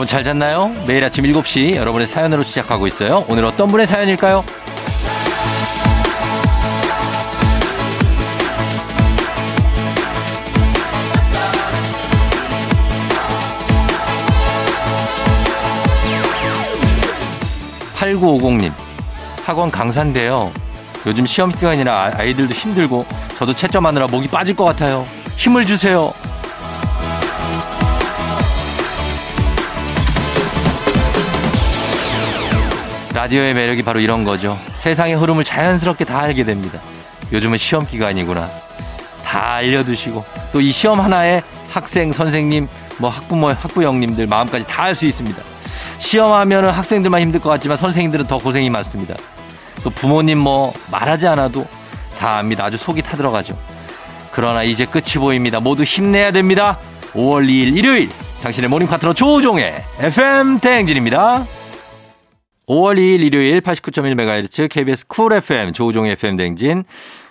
여러분 잘 잤나요? 매일 아침 7시 여러분의 사연으로 시작하고 있어요. 오늘 어떤 분의 사연일까요? 8950님, 학원 강사인데요. 요즘 시험 기간이라 아이들도 힘들고 저도 채점하느라 목이 빠질 것 같아요. 힘을 주세요. 라디오의 매력이 바로 이런 거죠. 세상의 흐름을 자연스럽게 다 알게 됩니다. 요즘은 시험 기간이구나. 다 알려두시고 또 이 시험 하나에 학생, 선생님, 뭐 학부모, 학부형님들 마음까지 다 알 수 있습니다. 시험하면 학생들만 힘들 것 같지만 선생님들은 더 고생이 많습니다. 또 부모님 뭐 말하지 않아도 다 압니다. 아주 속이 타들어가죠. 그러나 이제 끝이 보입니다. 모두 힘내야 됩니다. 5월 2일 일요일 당신의 morning 파트너 조우종의 FM 대행진입니다. 5월 2일 일요일 89.1MHz KBS 쿨 FM 조우종의 FM 대행진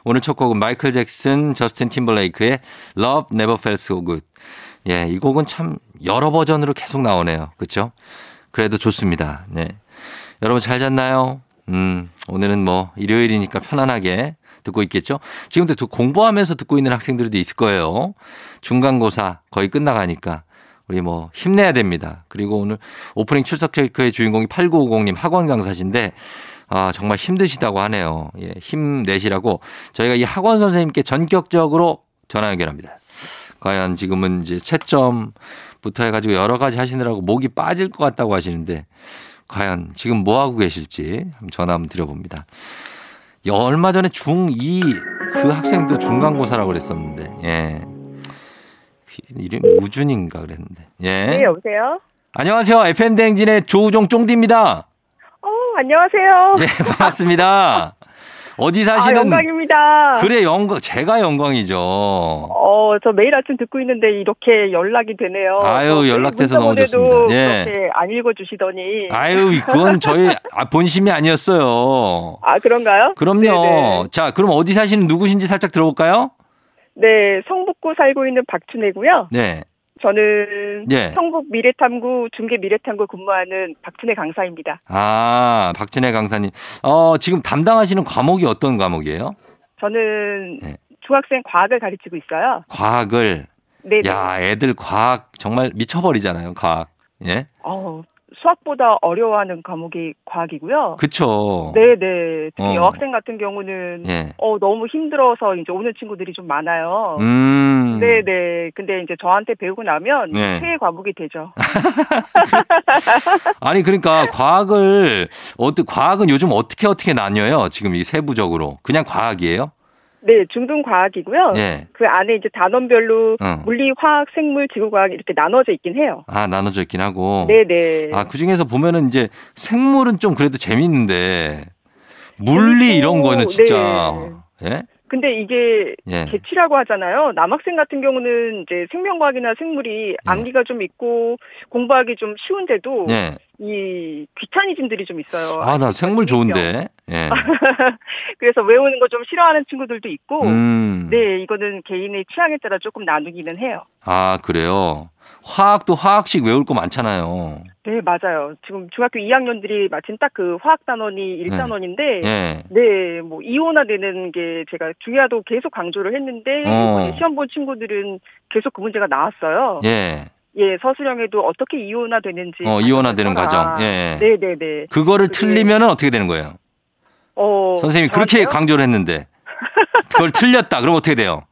오늘 첫 곡은 마이클 잭슨, 저스틴 팀벌레이크의 Love Never Felt So Good. 예, 이 곡은 참 여러 버전으로 계속 나오네요. 그렇죠? 그래도 좋습니다. 네. 여러분 잘 잤나요? 음, 오늘은 뭐 일요일이니까 편안하게 듣고 있겠죠? 지금도 공부하면서 듣고 있는 학생들도 있을 거예요. 중간고사 거의 끝나가니까. 우리 뭐 힘내야 됩니다. 그리고 오늘 오프닝 출석 체크의 주인공이 8950님 학원 강사신데 아, 정말 힘드시다고 하네요. 예, 힘내시라고 저희가 이 학원 선생님께 전격적으로 전화 연결합니다. 과연 지금은 이제 채점부터 해가지고 여러 가지 하시느라고 목이 빠질 것 같다고 하시는데 과연 지금 뭐 하고 계실지 전화 한번 드려봅니다. 얼마 전에 중2 그 학생도 중간고사라고 그랬었는데, 예. 이름 우준인가 그랬는데, 예. 네, 여보세요? 안녕하세요. FM대행진의 조우종 쫑디입니다. 어, 안녕하세요. 네, 반갑습니다. 어디 사시는? 아, 영광입니다. 그래, 영광, 제가 영광이죠. 어, 저 매일 아침 듣고 있는데 이렇게 연락이 되네요. 아유, 연락돼서 너무 좋습니다. 예. 그렇게 안 읽어주시더니. 아유, 그건 저희 본심이 아니었어요. 아, 그런가요? 그럼요. 네네. 자, 그럼 어디 사시는 누구신지 살짝 들어볼까요? 네, 성북구 살고 있는 박춘혜고요. 네. 저는 예. 성북 미래탐구 중계 미래탐구 근무하는 박준혜 강사입니다. 아, 박준혜 강사님. 어, 지금 담당하시는 과목이 어떤 과목이에요? 저는 네. 중학생 과학을 가르치고 있어요. 과학을. 네. 야, 애들 과학 정말 미쳐버리잖아요. 과학. 예. 어, 수학보다 어려워하는 과목이 과학이고요. 그렇죠. 네네. 특히 어. 여학생 같은 경우는 예. 어 너무 힘들어서 이제 오는 친구들이 좀 많아요. 음. 네네. 근데 이제 저한테 배우고 나면 네. 최애 과목이 되죠. 아니 그러니까 과학을 어떻게 과학은 요즘 어떻게 어떻게 나뉘어요? 지금 이 세부적으로 그냥 과학이에요? 네, 중등 과학이고요. 예. 그 안에 이제 단원별로 어. 물리, 화학, 생물, 지구과학 이렇게 나눠져 있긴 해요. 아, 나눠져 있긴 하고. 네, 네. 아, 그 중에서 보면은 이제 생물은 좀 그래도 재밌는데 물리 이런 거는 진짜 네. 예? 근데 이게 예. 개치라고 하잖아요. 남학생 같은 경우는 이제 생명과학이나 생물이 예. 암기가 좀 있고 공부하기 좀 쉬운데도 예. 이 귀차니즘들이 좀 있어요. 아, 나 생물 좋은데. 예. 그래서 외우는 거 좀 싫어하는 친구들도 있고, 음. 네, 이거는 개인의 취향에 따라 조금 나누기는 해요. 아, 그래요? 화학도 화학식 외울 거 많잖아요. 네, 맞아요. 지금 중학교 2학년들이 마침 딱 그 화학 단원이 1단원인데, 네. 네, 뭐 이온화되는 게 제가 중요하다고 계속 강조를 했는데, 어. 시험 본 친구들은 계속 그 문제가 나왔어요. 예. 예, 서술형에도 어떻게 이온화되는지. 어, 이온화되는 과정. 예. 네, 네, 네. 그거를 틀리면 어떻게 되는 거예요? 어. 선생님이 그렇게 강조를 했는데. 그걸 틀렸다. 그럼 어떻게 돼요?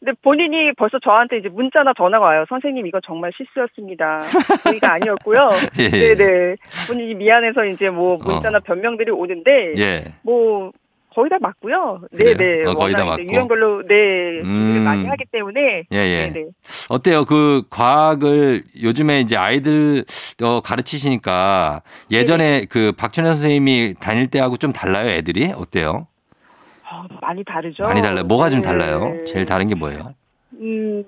근데 본인이 벌써 저한테 이제 문자나 전화가 와요. 선생님 이거 정말 실수였습니다. 저희가 아니었고요. 예. 네네. 본인이 미안해서 이제 뭐 문자나 어. 변명들이 오는데 예. 뭐 거의 다 맞고요. 네네. 네. 어, 거의 다 맞고. 유형별로 네 음. 많이 하기 때문에. 예예. 예. 어때요? 그 과학을 요즘에 이제 아이들 어, 가르치시니까 예전에 네. 그 박준혜 선생님이 다닐 때하고 좀 달라요, 애들이 어때요? 어, 많이 다르죠. 많이 달라요. 뭐가 네. 좀 달라요? 제일 다른 게 뭐예요? 음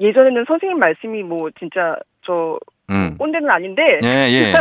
예전에는 선생님 말씀이 뭐 진짜 저 음. 꼰대는 아닌데. 예, 예.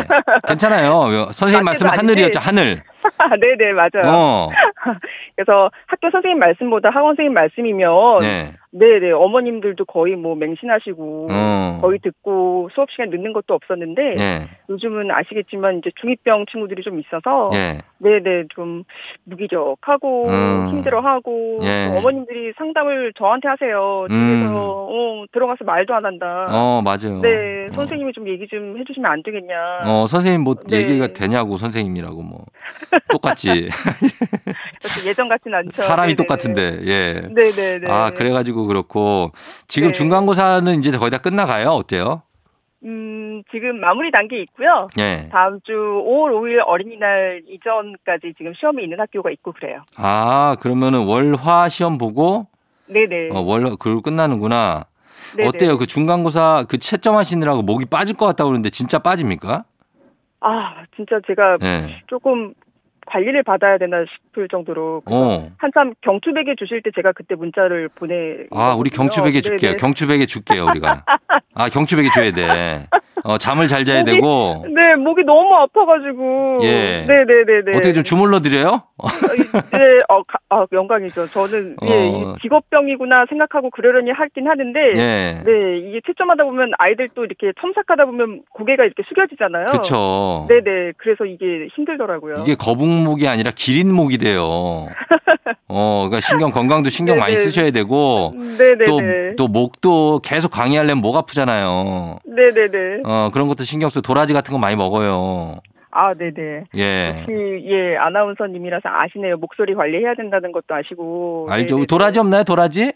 괜찮아요. 선생님 말씀은 하늘이었죠, 하늘. 네네, 맞아요. 어. 그래서 학교 선생님 말씀보다 학원 선생님 말씀이면 네. 네네 어머님들도 거의 뭐 맹신하시고 어. 거의 듣고 수업 시간 늦는 것도 없었는데 네. 요즘은 아시겠지만 이제 중이병 친구들이 좀 있어서 네. 네네 좀 무기력하고 음. 힘들어하고 예. 어머님들이 상담을 저한테 하세요. 집에서 음. 어, 들어가서 말도 안 한다. 어 맞아요. 네 어. 선생님이 좀 얘기 좀 해주시면 안 되겠냐. 어 선생님 뭐 네. 얘기가 되냐고 선생님이라고 뭐 똑같지. 예전 같진 않죠. 사람이. 똑같은데 예. 네네네. 아 그래가지고 그렇고 지금 네. 중간고사는 이제 거의 다 끝나가요? 어때요? 음, 지금 마무리 단계에 있고요. 네. 다음 주 5월 5일 어린이날 이전까지 지금 시험이 있는 학교가 있고 그래요. 아, 그러면은 월화 시험 보고 네네. 어, 월 그걸 끝나는구나. 네네. 어때요? 그 중간고사 그 채점 하시느라고 목이 빠질 것 같다고 그러는데 진짜 빠집니까? 아, 진짜 제가 네. 조금 관리를 받아야 되나 싶을 정도로 어. 한참 경추베개 주실 때 제가 그때 문자를 보내. 아, 우리 경추베개 줄게요. 네네. 경추베개 줄게요, 우리가. 아, 경추베개 줘야 돼. 어, 잠을 잘 자야 목이, 되고. 네, 목이 너무 아파가지고. 예. 네네네네. 어떻게 좀 주물러 드려요? 어, 네, 어, 가, 아, 영광이죠. 저는, 예, 어. 예, 직업병이구나 생각하고 그러려니 하긴 하는데. 예. 네, 이게 채점하다 보면 아이들 또 이렇게 첨삭하다 보면 고개가 이렇게 숙여지잖아요. 그쵸. 네네. 그래서 이게 힘들더라고요. 이게 거북목이 아니라 기린 목이래요. 어, 그러니까 신경 건강도 신경 많이 쓰셔야 되고. 네네네. 또, 또 목도 계속 강의하려면 목 아프잖아요. 네네네. 어, 그런 것도 신경 쓰고 도라지 같은 거 많이 먹어요. 아, 네네. 예. 역시, 예, 아나운서님이라서 아시네요. 목소리 관리해야 된다는 것도 아시고. 알죠. 네네네. 도라지 없나요, 도라지?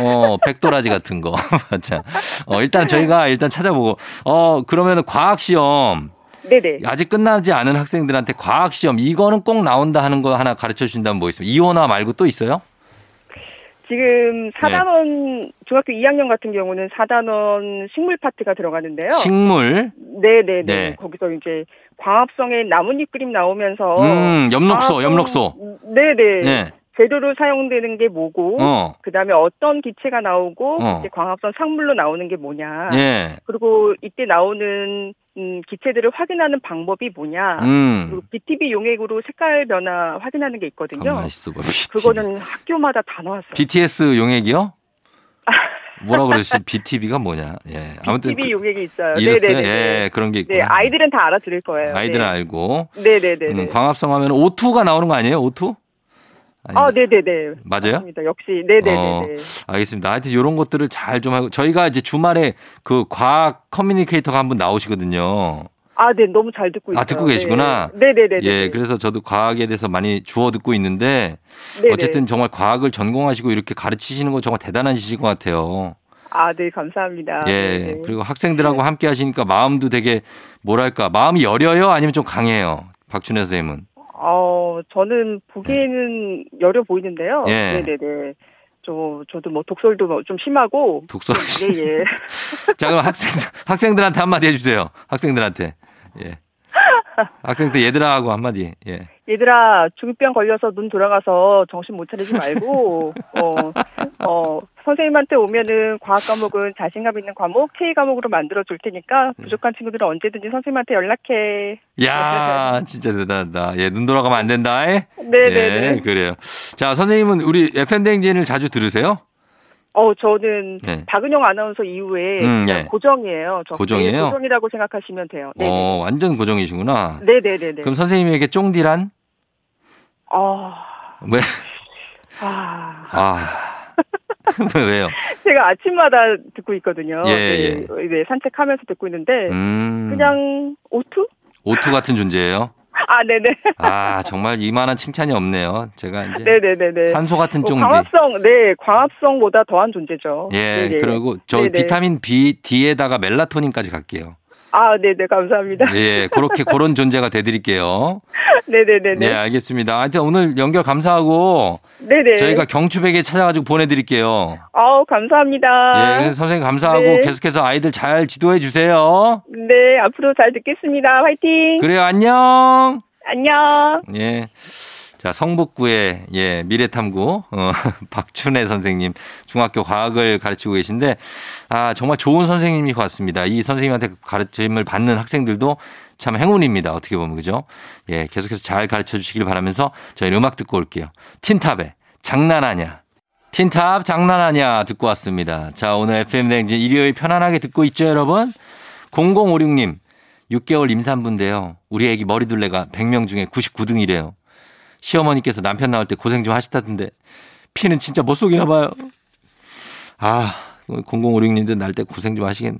어, 백도라지 같은 거. 맞아. 어, 일단 저희가 일단 찾아보고. 어, 그러면은 과학시험. 네네. 아직 끝나지 않은 학생들한테 과학시험, 이거는 꼭 나온다 하는 거 하나 가르쳐 주신다면 뭐 있습니까? 이원화 말고 또 있어요? 지금 사단원 네. 중학교 2학년 같은 경우는 사단원 식물 파트가 들어가는데요. 식물? 네네네. 네. 거기서 이제 광합성의 나뭇잎 그림 나오면서 음, 엽록소, 엽록소. 네네. 네. 재료로 사용되는 게 뭐고, 어. 그 다음에 어떤 기체가 나오고, 어. 이제 광합성 상물로 나오는 게 뭐냐. 예. 그리고 이때 나오는 음, 기체들을 확인하는 방법이 뭐냐. 음. 그리고 BTB 용액으로 색깔 변화 확인하는 게 있거든요. 있어 그거는 학교마다 다 나왔어요. BTS 용액이요? 뭐라 그러시 BTB가 뭐냐? 예. 아무튼 BTB 그, 용액이 있어요. 네네네. 예, 그런 게 있고. 네, 아이들은 다 알아들을 거예요. 아이들은 네. 알고. 네네네. 음, 광합성 하면 O2가 나오는 거 아니에요? O2? 아, 네네네. 맞아요? 맞습니다. 역시, 네네네. 어, 알겠습니다. 하여튼 이런 것들을 잘 좀 하고, 저희가 이제 주말에 그 과학 커뮤니케이터가 한 분 나오시거든요. 아, 네, 너무 잘 듣고 있어요. 아, 듣고 계시구나? 네. 네네 네. 예, 그래서 저도 과학에 대해서 많이 주워 듣고 있는데, 네네. 어쨌든 정말 과학을 전공하시고 이렇게 가르치시는 거 정말 대단하시실 것 같아요. 아, 네, 감사합니다. 예, 네네. 그리고 학생들하고 네. 함께 하시니까 마음도 되게, 뭐랄까, 마음이 여려요? 아니면 좀 강해요? 박준혜 선생님은? 어, 저는 보기에는 여려 보이는데요. 예. 네네네. 저, 저도 뭐 독설도 뭐좀 심하고. 독설? 예, 예. 자, 그럼 학생, 학생들한테 한마디 해주세요. 학생들한테. 예. 학생들 얘들아 고 한마디. 예. 얘들아 중이병 걸려서 눈 돌아가서 정신 못 차리지 말고 어, 어 선생님한테 오면은 과학 과목은 자신감 있는 과목 K 과목으로 만들어 줄 테니까 부족한 친구들은 언제든지 선생님한테 연락해. 야 진짜 대단하다. 예 눈 돌아가면 안 된다. 네네네. 네, 예, 그래요. 자 선생님은 우리 FM 댕진을 자주 들으세요? 어, 저는 네. 박은영 아나운서 이후에 음, 네. 고정이에요. 고정이에요? 고정이라고 생각하시면 돼요. 네네. 어, 완전 고정이시구나. 네네네. 그럼 선생님에게 쫑디란? 어. 왜? 아. 아. 왜요? 제가 아침마다 듣고 있거든요. 예, 예. 네, 네, 산책하면서 듣고 있는데 음. 그냥 오투? 오투 같은 존재예요? 아, 네네. 아, 정말 이만한 칭찬이 없네요. 제가 이제 네네네네. 산소 같은 쫑디. 뭐 광합성, 네, 광합성보다 더한 존재죠. 예, 네네. 그리고 저 네네. 비타민 B, D에다가 멜라토닌까지 갈게요. 아, 네네, 감사합니다. 예, 그렇게 그런 존재가 돼드릴게요. 네네네. 네, 알겠습니다. 하여튼 오늘 연결 감사하고. 네네. 저희가 경추백에 찾아가지고 보내드릴게요. 아우, 감사합니다. 예, 선생님 감사하고 네. 계속해서 아이들 잘 지도해 주세요. 네, 앞으로 잘 듣겠습니다. 화이팅! 그래요, 안녕! 안녕! 예. 자, 성북구의 예, 미래탐구 어, 박춘혜 선생님 중학교 과학을 가르치고 계신데 아, 정말 좋은 선생님이 같습니다. 이 선생님한테 가르침을 받는 학생들도 참 행운입니다. 어떻게 보면 그죠? 예, 계속해서 잘 가르쳐 주시길 바라면서 저희는 음악 듣고 올게요. 틴탑의 장난하냐. 틴탑 장난하냐 듣고 왔습니다. 자, 오늘 FM 댕진 일요일 편안하게 듣고 있죠, 여러분? 0056님. 6개월 임산부인데요. 우리 애기 머리둘레가 100명 중에 99등이래요. 시어머니께서 남편 나올 때 고생 좀 하시다던데 피는 진짜 못 속이나 봐요. 아, 0056님들 날 때 고생 좀 하시겠네.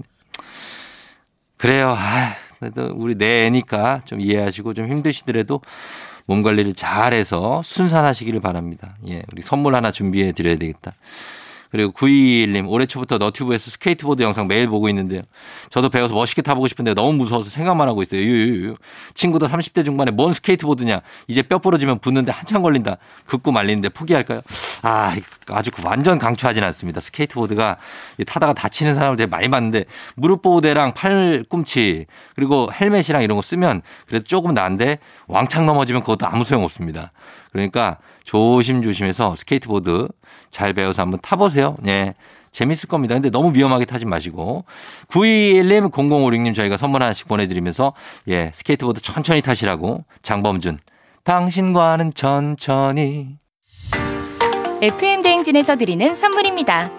그래요. 아, 그래도 우리 내 애니까 좀 이해하시고 좀 힘드시더라도 몸 관리를 잘해서 순산하시기를 바랍니다. 예, 우리 선물 하나 준비해 드려야 되겠다. 그리고 921님, 올해 초부터 너튜브에서 스케이트보드 영상 매일 보고 있는데요. 저도 배워서 멋있게 타보고 싶은데 너무 무서워서 생각만 하고 있어요. 유유유. 친구도 30대 중반에 뭔 스케이트보드냐. 이제 뼈 부러지면 붙는데 한참 걸린다. 그러고 말리는데 포기할까요? 아, 아주 완전 강추하진 않습니다. 스케이트보드가 타다가 다치는 사람을 되게 많이 봤는데 무릎 보호대랑 팔 꿈치 그리고 헬멧이랑 이런 거 쓰면 그래도 조금 나은데 왕창 넘어지면 그것도 아무 소용 없습니다. 그러니까 조심조심해서 스케이트보드 잘 배워서 한번 타보세요. 예. 재밌을 겁니다. 근데 너무 위험하게 타지 마시고. 9211님, 0056님 저희가 선물 하나씩 보내드리면서 예, 스케이트보드 천천히 타시라고 장범준. 당신과는 천천히. FM 대행진에서 드리는 선물입니다.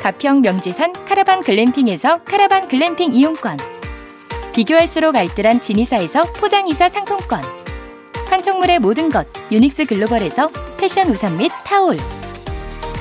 가평 명지산 카라반 글램핑에서 카라반 글램핑 이용권. 비교할수록 알뜰한 진이사에서 포장이사 상품권. 판촉물의 모든 것 유닉스 글로벌에서 패션 우산 및 타올.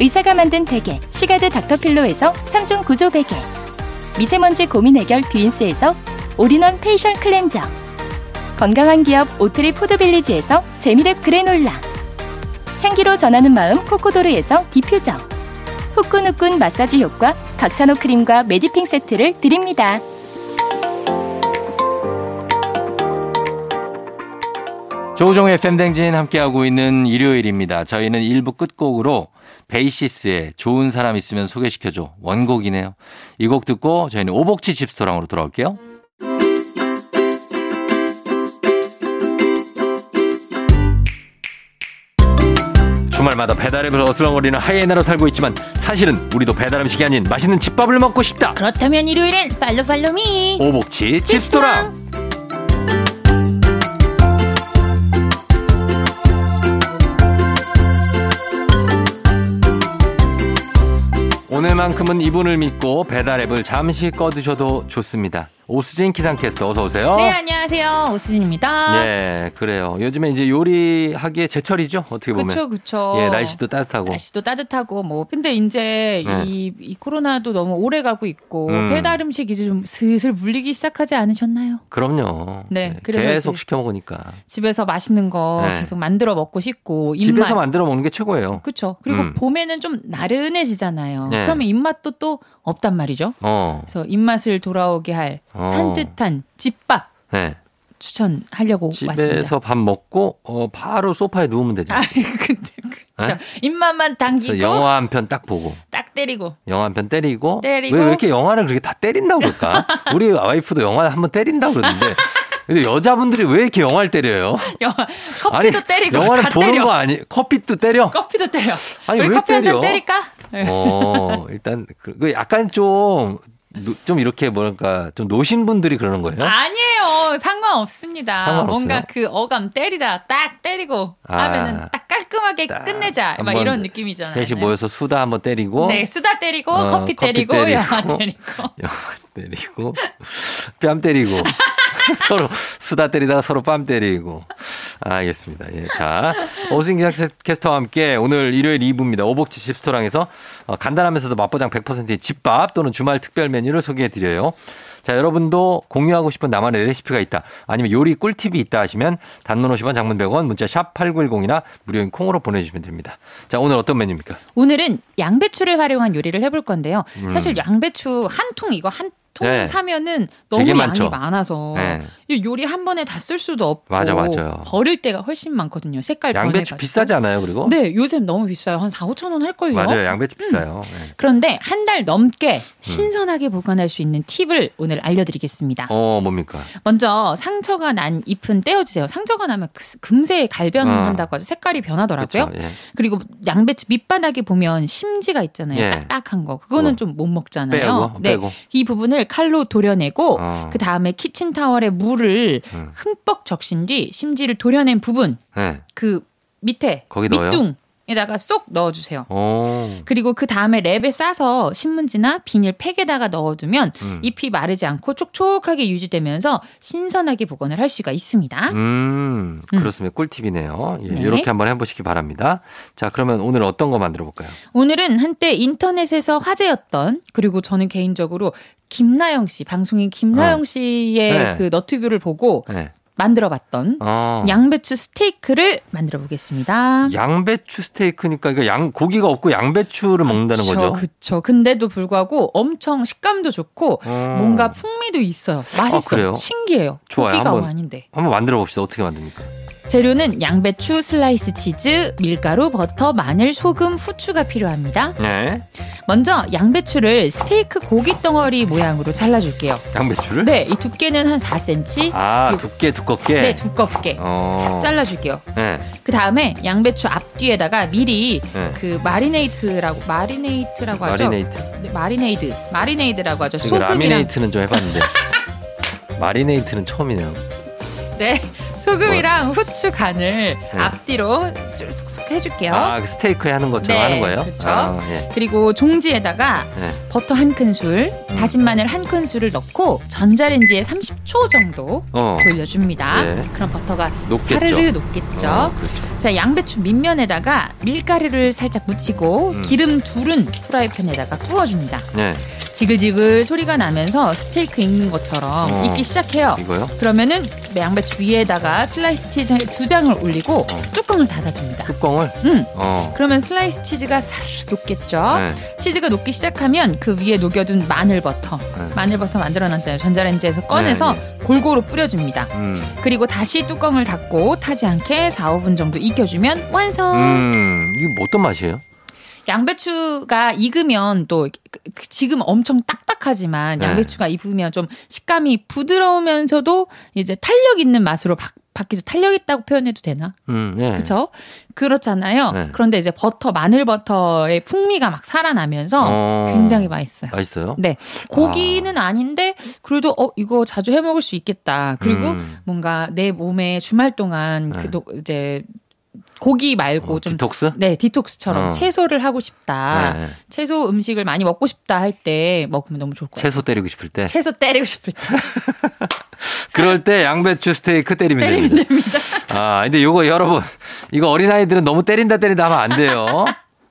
의사가 만든 베개 시가드 닥터필로에서 3종 구조 베개 미세먼지 고민 해결 뷰인스에서 올인원 페이셜 클렌저 건강한 기업 오트리 푸드빌리지에서 재미랩 그래놀라 향기로 전하는 마음 코코도르에서 디퓨저 후끈후끈 마사지 효과 박찬호 크림과 메디핑 세트를 드립니다. 조우종의 팬댕진 함께하고 있는 일요일입니다. 저희는 1부 끝곡으로 베이시스의 좋은 사람 있으면 소개시켜줘. 원곡이네요. 이 곡 듣고 저희는 오복치 집스토랑으로 돌아올게요. 주말마다 배달앱을 어슬렁거리는 하이에나로 살고 있지만 사실은 우리도 배달 음식이 아닌 맛있는 집밥을 먹고 싶다. 그렇다면 일요일엔 팔로 팔로미 오복치 집스토랑. 오늘만큼은 이분을 믿고 배달앱을 잠시 꺼두셔도 좋습니다. 오수진 기상캐스터 어서 오세요. 네, 안녕하세요. 오수진입니다. 네, 그래요. 요즘에 이제 요리하기에 제철이죠. 어떻게 보면. 그렇죠, 그렇죠. 예, 날씨도 따뜻하고. 날씨도 따뜻하고 뭐 근데 이제 네. 이, 이, 코로나도 너무 오래 가고 있고 음. 배달 음식 이제 좀 슬슬 물리기 시작하지 않으셨나요? 그럼요. 네, 네. 그래서 계속 시켜 먹으니까. 집에서 맛있는 거 네. 계속 만들어 먹고 싶고 입맛. 집에서 만들어 먹는 게 최고예요. 그렇죠. 그리고 음. 봄에는 좀 나른해지잖아요. 네. 그러면 입맛도 또 없단 말이죠. 어. 그래서 입맛을 돌아오게 할 어. 산뜻한 집밥. 네. 추천하려고 집에서 왔습니다. 밥 먹고 어 바로 소파에 누우면 되죠. 아, 근데 그렇죠. 입맛만 당기고 영화 한 편 딱 보고 딱 때리고 영화 한 편 때리고, 때리고 왜, 왜 이렇게 영화를 그렇게 다 때린다고 그럴까? 우리 와이프도 영화 한번 때린다고 그러는데 근데 여자분들이 왜 이렇게 영화를 때려요? 영화 커피도 아니, 때리고 영화를 보는 때려. 거 아니? 커피도 때려? 커피도 때려. 아니 왜 커피 한 잔 때릴까? 어 일단 그, 그 약간 좀. 좀 이렇게 뭐랄까 좀 노신 분들이 그러는 거예요? 아니에요 상관없습니다. 상관없어요? 뭔가 그 어감 때리다 딱 때리고 아, 하면은 딱 깔끔하게 딱 끝내자 막 이런 느낌이잖아요. 셋이 모여서 수다 한번 때리고 네 수다 때리고 어, 커피, 때리고, 커피 때리고 영화 때리고 영화 때리고 뺨 때리고 서로 수다 때리다가 서로 뺨 때리고. 아, 알겠습니다. 예. 자, 오승 캐스터와 함께 오늘 일요일 2부입니다. 오복지 집스토랑에서 어, 간단하면서도 맛보장 100%의 집밥 또는 주말 특별 메뉴를 소개해 드려요. 자, 여러분도 공유하고 싶은 나만의 레시피가 있다. 아니면 요리 꿀팁이 있다 하시면 단문 50원 장문 100원 문자 샵 8910이나 무료인 콩으로 보내주시면 됩니다. 자, 오늘 어떤 메뉴입니까? 오늘은 양배추를 활용한 요리를 해볼 건데요. 음. 사실 양배추 한 통 이거 한 통 네. 사면은 너무 양이 많죠. 많아서 네. 요리 한 번에 다 쓸 수도 없고 맞아, 맞아요. 버릴 때가 훨씬 많거든요. 색깔 양배추 비싸지 않아요, 그리고? 네, 요즘 너무 비싸요. 한 4, 5천 원 할 걸요. 맞아요. 양배추 비싸요. 음. 네. 그런데 한 달 넘게 신선하게 음. 보관할 수 있는 팁을 오늘 알려드리겠습니다. 어, 뭡니까? 먼저 상처가 난 잎은 떼어주세요. 상처가 나면 그 금세 갈변한다고 어. 하죠. 색깔이 변하더라고요. 그렇죠. 예. 그리고 양배추 밑바닥에 보면 심지가 있잖아요. 예. 딱딱한 거. 그거는 어. 좀못 먹잖아요. 빼고, 네. 빼고. 이 부분을 칼로 도려내고 어. 그 다음에 키친 타월에 물을 음. 흠뻑 적신 뒤 심지를 도려낸 부분 네. 그 밑에 거기 밑둥 에다가 쏙 넣어주세요. 오. 그리고 그 다음에 랩에 싸서 신문지나 비닐 팩에다가 넣어두면 음. 잎이 마르지 않고 촉촉하게 유지되면서 신선하게 보관을 할 수가 있습니다. 음, 그렇습니다. 음. 꿀팁이네요. 예, 네. 이렇게 한번 해보시기 바랍니다. 자, 그러면 오늘 어떤 거 만들어 볼까요? 오늘은 한때 인터넷에서 화제였던 그리고 저는 개인적으로 김나영 씨 방송인 김나영 어. 씨의 네. 그 너튜브를 보고 네. 만들어 봤던 어. 양배추 스테이크를 만들어 보겠습니다. 양배추 스테이크니까 이거 양 고기가 없고 양배추를 먹는다는 그쵸, 거죠. 그렇죠. 근데도 불구하고 엄청 식감도 좋고 어. 뭔가 풍미도 있어요. 맛있어요. 아, 신기해요. 좋아요. 고기가 한번, 아닌데. 한번 만들어 봅시다. 어떻게 만듭니까? 재료는 양배추, 슬라이스 치즈, 밀가루, 버터, 마늘, 소금, 후추가 필요합니다. 네. 먼저 양배추를 스테이크 고기 덩어리 모양으로 잘라줄게요. 양배추를? 네, 이 두께는 한 4cm. 아, 두께 두껍게? 네, 두껍게. 어. 잘라줄게요. 네. 그 다음에 양배추 앞뒤에다가 미리 네. 그 마리네이트라고 마리네이트라고 하죠. 마리네이트. 네, 마리네이드, 마리네이드라고 하죠. 소금이랑. 라미네이트는 좀 해봤는데 마리네이트는 처음이네요. 네. 소금이랑 뭐. 후추 간을 네. 앞뒤로 쑥쑥 해줄게요. 아, 그 스테이크에 하는 것처럼 네, 하는 거예요? 그렇죠. 아, 예. 그리고 종지에다가 네. 버터 한 큰술, 음. 다진 마늘 한 큰술을 넣고 전자레인지에 30초 정도 어. 돌려줍니다. 네. 그럼 버터가 녹겠죠. 사르르 녹겠죠. 어, 그렇죠. 자, 양배추 밑면에다가 밀가루를 살짝 묻히고 음. 기름 둘은 프라이팬에다가 구워줍니다. 네. 지글지글 소리가 나면서 스테이크 익는 것처럼 어. 익기 시작해요. 이거요? 그러면은 양배추 위에다가 슬라이스 치즈 두 장을 올리고 어. 뚜껑을 닫아줍니다. 뚜껑을? 응. 어. 그러면 슬라이스 치즈가 사르르 녹겠죠. 네. 치즈가 녹기 시작하면 그 위에 녹여둔 마늘 버터, 네. 마늘 버터 만들어놨잖아요. 전자레인지에서 꺼내서 네, 네. 골고루 뿌려줍니다. 음. 그리고 다시 뚜껑을 닫고 타지 않게 4, 5분 정도 익혀주면 완성. 음, 이게 뭐 어떤 맛이에요? 양배추가 익으면 또 그, 그 지금 엄청 딱딱하지만 네. 양배추가 익으면 좀 식감이 부드러우면서도 이제 탄력 있는 맛으로 바, 바뀌어서 탄력 있다고 표현해도 되나? 음, 네. 그렇죠? 그렇잖아요. 네. 그런데 이제 버터 마늘 버터의 풍미가 막 살아나면서 어, 굉장히 맛있어요. 맛있어요? 네. 고기는 아. 닌데 그래도 어 이거 자주 해 먹을 수 있겠다. 그리고 음. 뭔가 내 몸에 주말 동안 네. 그 이제 고기 말고 어, 좀 디톡스? 네 디톡스처럼 어. 채소를 하고 싶다. 네. 채소 음식을 많이 먹고 싶다 할 때 먹으면 너무 좋을 것 같아요. 채소 때리고 싶을 때. 채소 때리고 싶을 때. 그럴 때 양배추 스테이크 때리면, 때리면 됩니다. 됩니다. 아 근데 요거 여러분 이거 어린아이들은 너무 때린다 때린다 하면 안 돼요.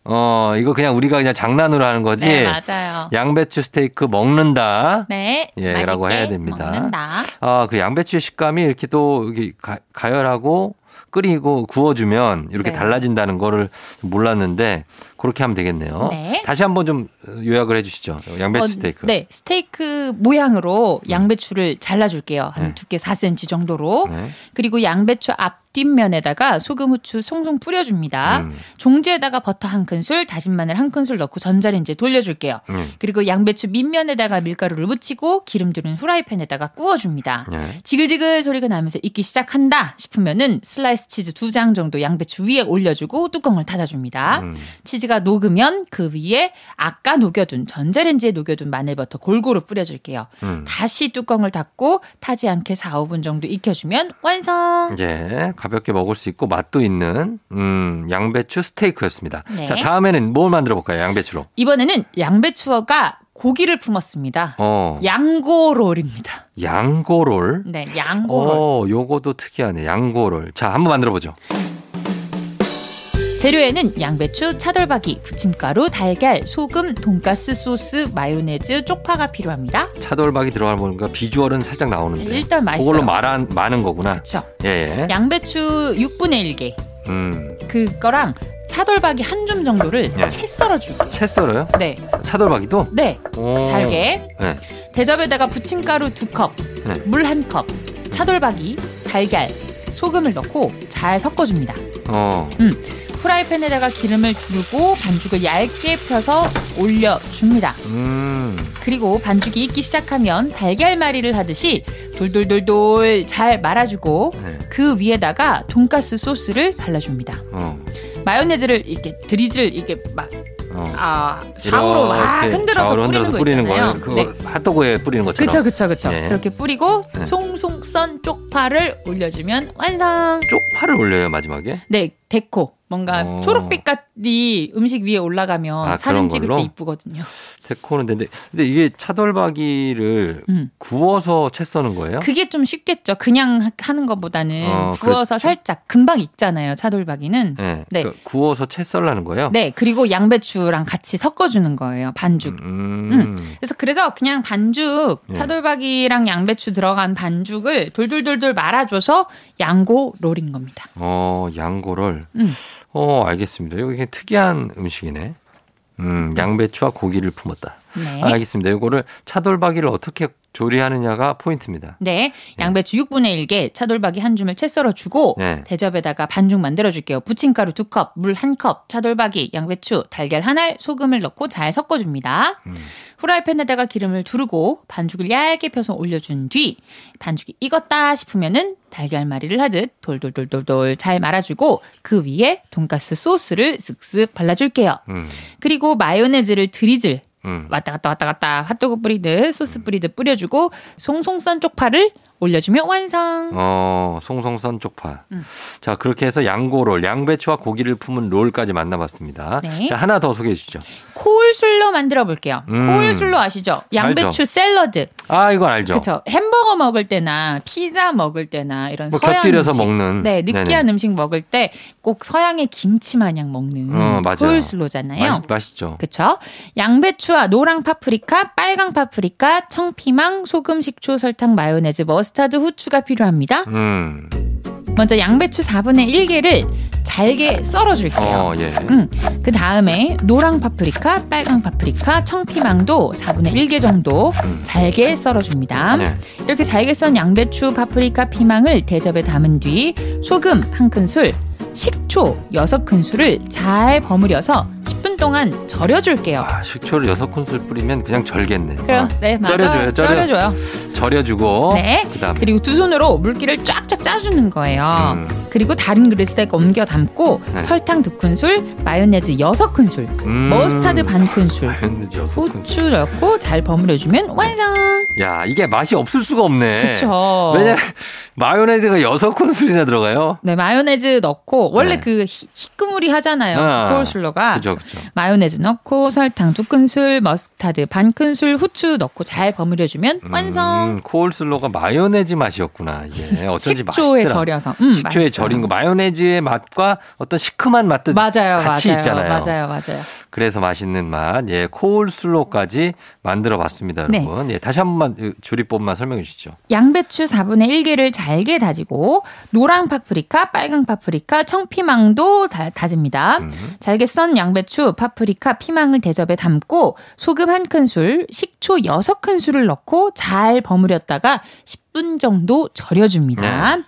어, 이거 그냥 우리가 그냥 장난으로 하는 거지. 네, 맞아요. 양배추 스테이크 먹는다. 네. 예, 라고 해야 됩니다. 먹는다. 아, 그 양배추의 식감이 이렇게 또 이게 가, 가열하고 끓이고 구워주면 이렇게 네. 달라진다는 거를 몰랐는데 그렇게 하면 되겠네요. 네. 다시 한번 좀 요약을 해주시죠. 양배추 어, 스테이크. 네, 스테이크 모양으로 양배추를 잘라줄게요. 한 네. 두께 4cm 정도로. 네. 그리고 양배추 앞 뒷면에다가 소금, 후추 송송 뿌려줍니다. 음. 종지에다가 버터 한 큰술, 다진 마늘 한 큰술 넣고 전자레인지에 돌려줄게요. 음. 그리고 양배추 밑면에다가 밀가루를 묻히고 기름 두른 후라이팬에다가 구워줍니다. 네. 지글지글 소리가 나면서 익기 시작한다 싶으면은 슬라이스 치즈 두 장 정도 양배추 위에 올려주고 뚜껑을 닫아줍니다. 음. 치즈가 녹으면 그 위에 아까 녹여둔 전자레인지에 녹여둔 마늘버터 골고루 뿌려줄게요. 음. 다시 뚜껑을 닫고 타지 않게 4, 5분 정도 익혀주면 완성. 예. 가볍게 먹을 수 있고 맛도 있는 음, 양배추 스테이크였습니다. 네. 자, 다음에는 뭘 만들어 볼까요? 양배추로. 이번에는 양배추가 고기를 품었습니다. 어. 양고롤입니다. 양고롤? 네, 양고롤. 어, 요거도 특이하네. 양고롤. 자, 한번 만들어 보죠. 재료에는 양배추, 차돌박이, 부침가루, 달걀, 소금, 돈가스 소스, 마요네즈, 쪽파가 필요합니다. 차돌박이 들어가는 거 비주얼은 살짝 나오는데 일단 맛있어요. 그걸로 말한 많은 거구나. 그렇죠. 예, 예. 양배추 6분의 1개. 음. 그거랑 차돌박이 한 줌 정도를 예. 채 썰어 줄게요. 채 썰어요? 네. 차돌박이도? 네. 오. 잘게. 네. 대접에다가 부침가루 2컵, 네. 물한 컵, 차돌박이, 달걀, 소금을 넣고 잘 섞어줍니다. 어. 음. 프라이팬에다가 기름을 두르고 반죽을 얇게 펴서 올려줍니다. 음. 그리고 반죽이 익기 시작하면 달걀말이를 하듯이 돌돌돌돌 잘 말아주고 네. 그 위에다가 돈가스 소스를 발라줍니다. 어. 마요네즈를 이렇게 드리즐 이렇게 막 어. 아, 좌우로 막 흔들어서 뿌리는 거 뿌리는 있잖아요. 거 네. 핫도그에 뿌리는 것처럼. 그렇죠, 그렇죠, 그렇죠. 네. 그렇게 뿌리고 네. 송송 썬 쪽파를 올려주면 완성. 쪽파를 올려요 마지막에? 네, 데코. 뭔가 어. 초록빛깔이 음식 위에 올라가면 아, 사진 찍을 걸로? 때 이쁘거든요. 데코는 되는데 근데 이게 차돌박이를 음. 구워서 채 써는 거예요? 그게 좀 쉽겠죠. 그냥 하는 것보다는 어, 구워서 그렇죠. 살짝 금방 익잖아요. 차돌박이는. 네. 네. 그러니까 구워서 채 썰라는 거예요? 네. 그리고 양배추랑 같이 섞어주는 거예요. 반죽. 음. 음. 그래서 그래서 그냥 반죽 예. 차돌박이랑 양배추 들어간 반죽을 돌돌돌돌 말아줘서 양고 롤인 겁니다. 어, 양고롤. 음. 어, 알겠습니다. 이게 특이한 음식이네. 음, 양배추와 고기를 품었다. 네. 알겠습니다. 이거를 차돌박이를 어떻게 조리하느냐가 포인트입니다. 네. 양배추 6분의 1개, 차돌박이 한 줌을 채 썰어 주고 네. 대접에다가 반죽 만들어 줄게요. 부침가루 2컵, 물 1컵, 차돌박이, 양배추, 달걀 한 알, 소금을 넣고 잘 섞어 줍니다. 음. 후라이팬에다가 기름을 두르고 반죽을 얇게 펴서 올려준 뒤 반죽이 익었다 싶으면은 달걀말이를 하듯 돌돌돌돌돌 잘 말아주고 그 위에 돈가스 소스를 쓱쓱 발라줄게요. 음. 그리고 마요네즈를 드리즐 음. 왔다 갔다 왔다 갔다 핫도그 뿌리듯 소스 뿌리듯 뿌려주고 송송 썬 쪽파를 올려주면 완성. 어, 송송 썬 쪽파. 음. 자, 그렇게 해서 양고롤, 양배추와 고기를 품은 롤까지 만나봤습니다. 네. 자, 하나 더 소개해 주시죠. 코울슬로 만들어 볼게요. 음. 코울슬로 아시죠? 양배추 알죠. 샐러드. 아, 이건 알죠. 그렇죠. 햄버거 먹을 때나 피자 먹을 때나 이런 뭐 서양 곁들여서 음식, 먹는 네, 느끼한 네네. 음식 먹을 때 꼭 서양의 김치 마냥 먹는 어, 코울슬로잖아요. 맛있, 죠 그렇죠. 양배추와 노랑 파프리카, 빨강 파프리카, 청피망, 소금, 식초, 설탕, 마요네즈, 머스타드, 후추가 필요합니다. 음. 먼저 양배추 4분의 1개를 잘게 썰어줄게요. 어, 예. 음, 그 다음에 노랑 파프리카, 빨강 파프리카, 청피망도 4분의 1개 정도 음. 잘게 썰어줍니다. 네. 이렇게 잘게 썬 양배추, 파프리카, 피망을 대접에 담은 뒤 소금 한 큰술, 식초 6큰술을 잘 버무려서 10분 동안 절여줄게요. 아, 식초를 6큰술 뿌리면 그냥 절겠네. 그래요. 어. 네, 맞아. 절여줘요. 절여, 절여 줘요. 절여주고. 네. 그다음 그리고 두 손으로 물기를 쫙쫙 짜주는 거예요. 음. 그리고 다른 그릇에 옮겨 담고 네. 설탕 두 큰술, 마요네즈 6큰술, 음. 머스타드 반 큰술, 후추 넣고 잘 버무려주면 완성. 야, 이게 맛이 없을 수가 없네. 그렇죠. 왜냐 마요네즈가 여섯 큰술이나 들어가요? 네, 마요네즈 넣고 원래 네. 그 희끄무리 하잖아요. 아, 코울슬로가. 그죠. 마요네즈 넣고 설탕 두 큰술, 머스타드 반 큰술, 후추 넣고 잘 버무려 주면 음, 완성. 코울슬로가 마요네즈 맛이었구나. 이게 어쩐지 식초에 맛있더라. 절여서. 음, 식초에 맛있어요. 절인 거 마요네즈의 맛과 어떤 시큼한 맛도 맞아요, 같이 맞아요, 있잖아요. 맞아요, 맞아요. 그래서 맛있는 맛, 예, 코울슬로까지 만들어 봤습니다, 네. 여러분. 네. 예, 다시 한 번만 조리법만 설명해 주시죠. 양배추 4분의 1개를 잘게 다지고 노랑 파프리카, 빨강 파프리카, 청피망도 다, 다집니다. 음. 잘게 썬 양배추, 파프리카, 피망을 대접에 담고 소금 한 큰술, 식초 6큰술을 넣고 잘 버무렸다가 10분 정도 절여줍니다. 네.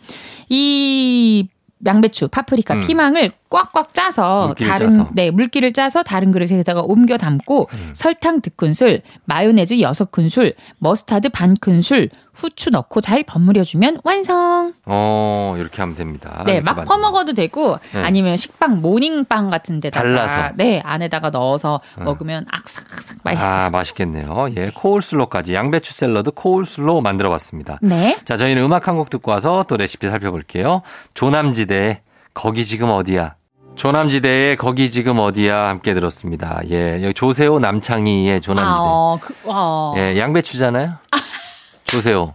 이 양배추, 파프리카, 음. 피망을 꽉꽉 짜서 다른 짜서. 네 물기를 짜서 다른 그릇에다가 옮겨 담고 음. 설탕 두 큰술, 마요네즈 여섯 큰술, 머스타드 반 큰술, 후추 넣고 잘 버무려 주면 완성. 어 이렇게 하면 됩니다. 네, 막 퍼먹어도 되고 네. 아니면 식빵 모닝빵 같은 데다가 발라서. 네 안에다가 넣어서 어. 먹으면 아삭아삭 맛있어요. 아 맛있겠네요. 예 코울슬로까지 양배추 샐러드 코울슬로 만들어봤습니다. 네. 자 저희는 음악 한 곡 듣고 와서 또 레시피 살펴볼게요. 조남지대 거기 지금 어디야? 조남지대의 거기 지금 어디야 함께 들었습니다. 예, 여기 조세호 남창희의 조남지대. 아, 어, 그, 어. 예, 양배추잖아요. 조세호.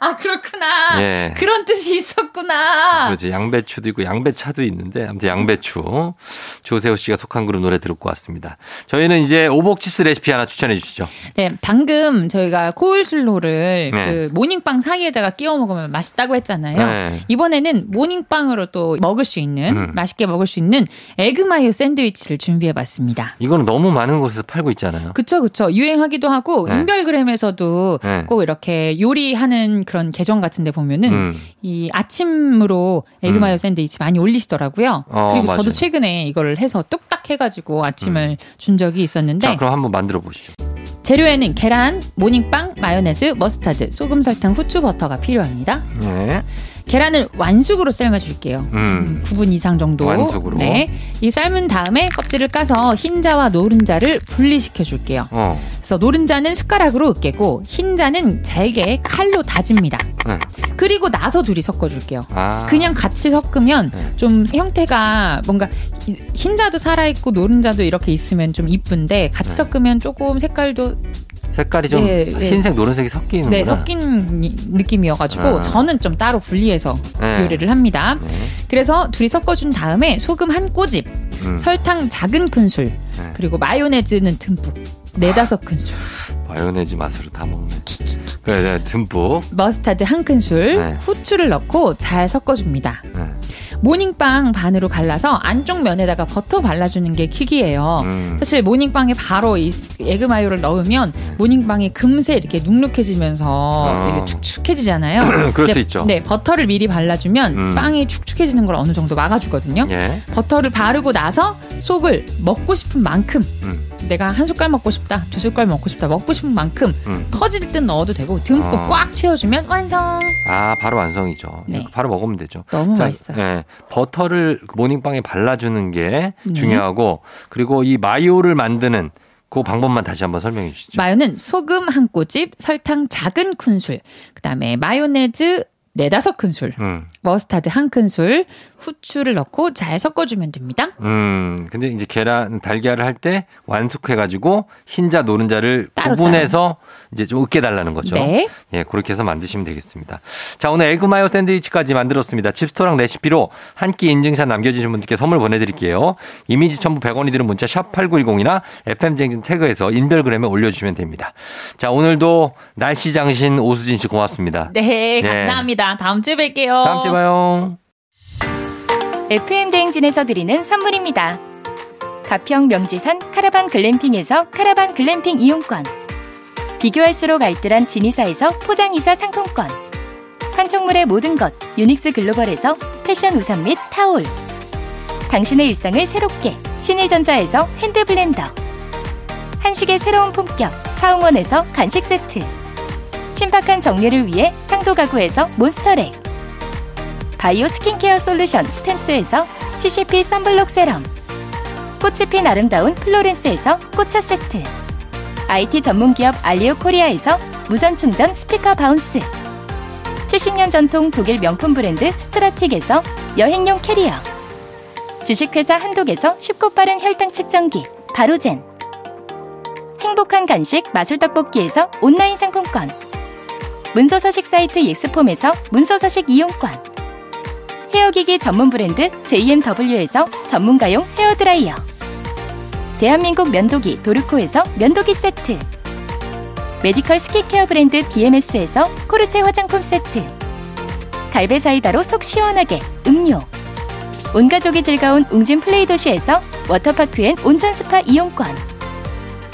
아 그렇구나. 예. 그런 뜻이 있었구나. 그렇지. 양배추도 있고 양배차도 있는데 아무튼 양배추 조세호 씨가 속한 그룹 노래 듣고 왔습니다. 저희는 이제 오복치스 레시피 하나 추천해 주시죠. 네, 방금 저희가 코울슬로를 네. 그 모닝빵 사이에다가 끼워 먹으면 맛있다고 했잖아요. 네. 이번에는 모닝빵으로 또 먹을 수 있는 음. 맛있게 먹을 수 있는 에그마요 샌드위치를 준비해 봤습니다. 이거는 너무 많은 곳에서 팔고 있잖아요. 그렇죠, 그렇죠. 유행하기도 하고 네. 인별그램에서도 네. 꼭 이렇게 요리하는 그런 계정 같은데 보면은 음. 이 아침으로 에그마요 음. 샌드위치 많이 올리시더라고요. 어, 그리고 맞아요. 저도 최근에 이거를 해서 뚝딱 해가지고 아침을 음. 준 적이 있었는데. 자, 그럼 한번 만들어 보시죠. 재료에는 계란, 모닝빵, 마요네즈, 머스타드, 소금, 설탕, 후추, 버터가 필요합니다. 네. 계란을 완숙으로 삶아줄게요. 음. 9분 이상 정도. 완숙으로. 네. 이 삶은 다음에 껍질을 까서 흰자와 노른자를 분리시켜줄게요. 어. 그래서 노른자는 숟가락으로 으깨고 흰자는 잘게 칼로 다집니다. 네. 그리고 나서 둘이 섞어줄게요. 아. 그냥 같이 섞으면 네. 좀 형태가 뭔가 흰자도 살아있고 노른자도 이렇게 있으면 좀 이쁜데 같이 네. 섞으면 조금 색깔도 색깔이 좀 네, 네. 흰색 노란색이 섞이는 네, 섞인 느낌이어가지고 아. 저는 좀 따로 분리해서 네. 요리를 합니다. 네. 그래서 둘이 섞어준 다음에 소금 한 꼬집, 음. 설탕 작은 큰술, 네. 그리고 마요네즈는 듬뿍 네다섯 큰술. 마요네즈 맛으로 다 먹네. 그래, 네, 듬뿍. 머스타드 한 큰술, 네. 후추를 넣고 잘 섞어줍니다. 네. 모닝빵 반으로 갈라서 안쪽 면에다가 버터 발라주는 게 킥이에요. 음. 사실 모닝빵에 바로 이 에그 마요를 넣으면 모닝빵이 금세 이렇게 눅눅해지면서 어. 이렇게 축축해지잖아요. 그럴 수 있죠. 네, 버터를 미리 발라주면 음. 빵이 축축해지는 걸 어느 정도 막아주거든요. 예. 버터를 바르고 나서 속을 먹고 싶은 만큼 음. 내가 한 숟갈 먹고 싶다, 두 숟갈 먹고 싶다, 먹고 싶은 만큼 음. 터질 듯 넣어도 되고 듬뿍 어. 꽉 채워주면 완성. 아 바로 완성이죠. 네. 바로 먹으면 되죠. 너무 자, 맛있어요. 네. 버터를 모닝빵에 발라주는 게 네. 중요하고 그리고 이 마요를 만드는 그 방법만 다시 한번 설명해 주시죠. 마요는 소금 한 꼬집, 설탕 작은 큰술, 그다음에 마요네즈 네다섯 큰술, 음. 머스타드 한 큰술, 후추를 넣고 잘 섞어주면 됩니다. 음, 근데 이제 계란, 달걀을 할 때 완숙해가지고 흰자, 노른자를 구분해서 이제 좀 으깨달라는 거죠. 네. 예, 그렇게 해서 만드시면 되겠습니다. 자, 오늘 에그마요 샌드위치까지 만들었습니다. 칩스토랑 레시피로 한 끼 인증샷 남겨주신 분들께 선물 보내드릴게요. 이미지 첨부 100원이 드는 문자 샵 8910이나 FM대행진 태그해서 인별그램에 올려주시면 됩니다. 자, 오늘도 날씨 장신 오수진 씨 고맙습니다. 네, 감사합니다. 네. 다음 주에 뵐게요. 다음 주에 봐요. FM 대행진에서 드리는 선물입니다. 가평 명지산 카라반 글램핑에서 카라반 글램핑 이용권. 비교할수록 알뜰한 지니사에서 포장이사 상품권. 한총물의 모든 것 유닉스 글로벌에서 패션 우산 및 타올. 당신의 일상을 새롭게 신일전자에서 핸드블렌더. 한식의 새로운 품격 사옹원에서 간식 세트. 신박한 정리를 위해 상도 가구에서 몬스터랙. 바이오 스킨케어 솔루션 스템스에서 CCP 썬블록 세럼. 꽃이 핀 아름다운 플로렌스에서 꽃차 세트. IT 전문기업 알리오 코리아에서 무선 충전 스피커 바운스. 70년 전통 독일 명품 브랜드 스트라틱에서 여행용 캐리어. 주식회사 한독에서 쉽고 빠른 혈당 측정기 바로젠. 행복한 간식 마술떡볶이에서 온라인 상품권. 문서서식 사이트 예스폼에서 문서서식 이용권. 헤어기기 전문 브랜드 JMW에서 전문가용 헤어드라이어 대한민국 면도기 도르코에서 면도기 세트. 메디컬 스킨케어 브랜드 DMS에서 코르테 화장품 세트. 갈베 사이다로 속 시원하게 음료. 온 가족이 즐거운 웅진 플레이 도시에서 워터파크 앤 온천 스파 이용권.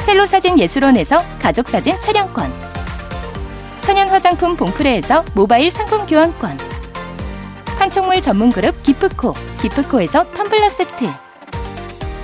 첼로 사진 예술원에서 가족 사진 촬영권. 천연 화장품 봉프레에서 모바일 상품 교환권. 판촉물 전문 그룹 기프코 기프코에서 텀블러 세트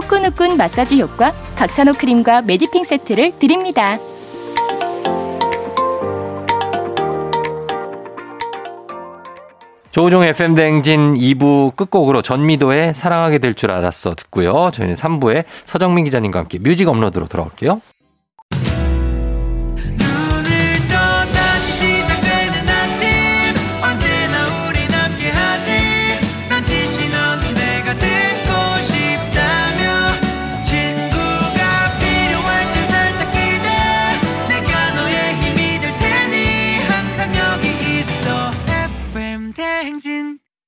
후끈후끈 마사지 효과 박찬호 크림과 메디핑 세트를 드립니다. 조우종 FM 댕진 2부 끝곡으로 전미도의 사랑하게 될 줄 알았어 듣고요. 저희는 3부에 서정민 기자님과 함께 뮤직 업로드로 돌아올게요.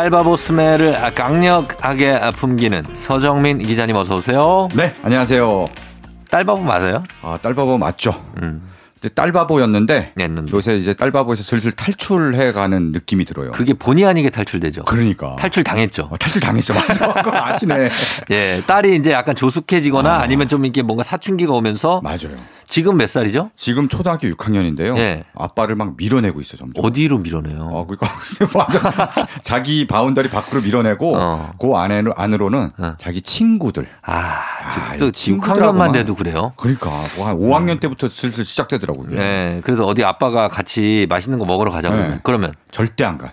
딸바보 smell을 강력하게 풍기는 서정민 기자님 어서 오세요. 네, 안녕하세요. 딸바보 맞아요? 아, 딸바보 맞죠. 음. 딸바보였는데 냈는데. 요새 이제 딸바보에서 슬슬 탈출해가는 느낌이 들어요. 그게 본의 아니게 탈출되죠. 그러니까 탈출 당했죠. 어, 탈출 당했어, 맞아. 그거 아시네. 예, 딸이 이제 약간 조숙해지거나 아. 아니면 좀 이렇게 뭔가 사춘기가 오면서 맞아요. 지금 몇 살이죠? 지금 초등학교 6학년인데요. 네. 아빠를 막 밀어내고 있어 점점. 어디로 밀어내요? 어, 그러니까 맞아. 자기 boundary 밖으로 밀어내고 어. 그 안에 안으로는 어. 자기 친구들. 아, 아또 6학년만 돼도 그래요? 그러니까 뭐한 5학년 음. 때부터 슬슬 시작되더라고요. 네. 그래서 어디 아빠가 같이 맛있는 거 먹으러 가자 그러면 네. 그러면 절대 안 가.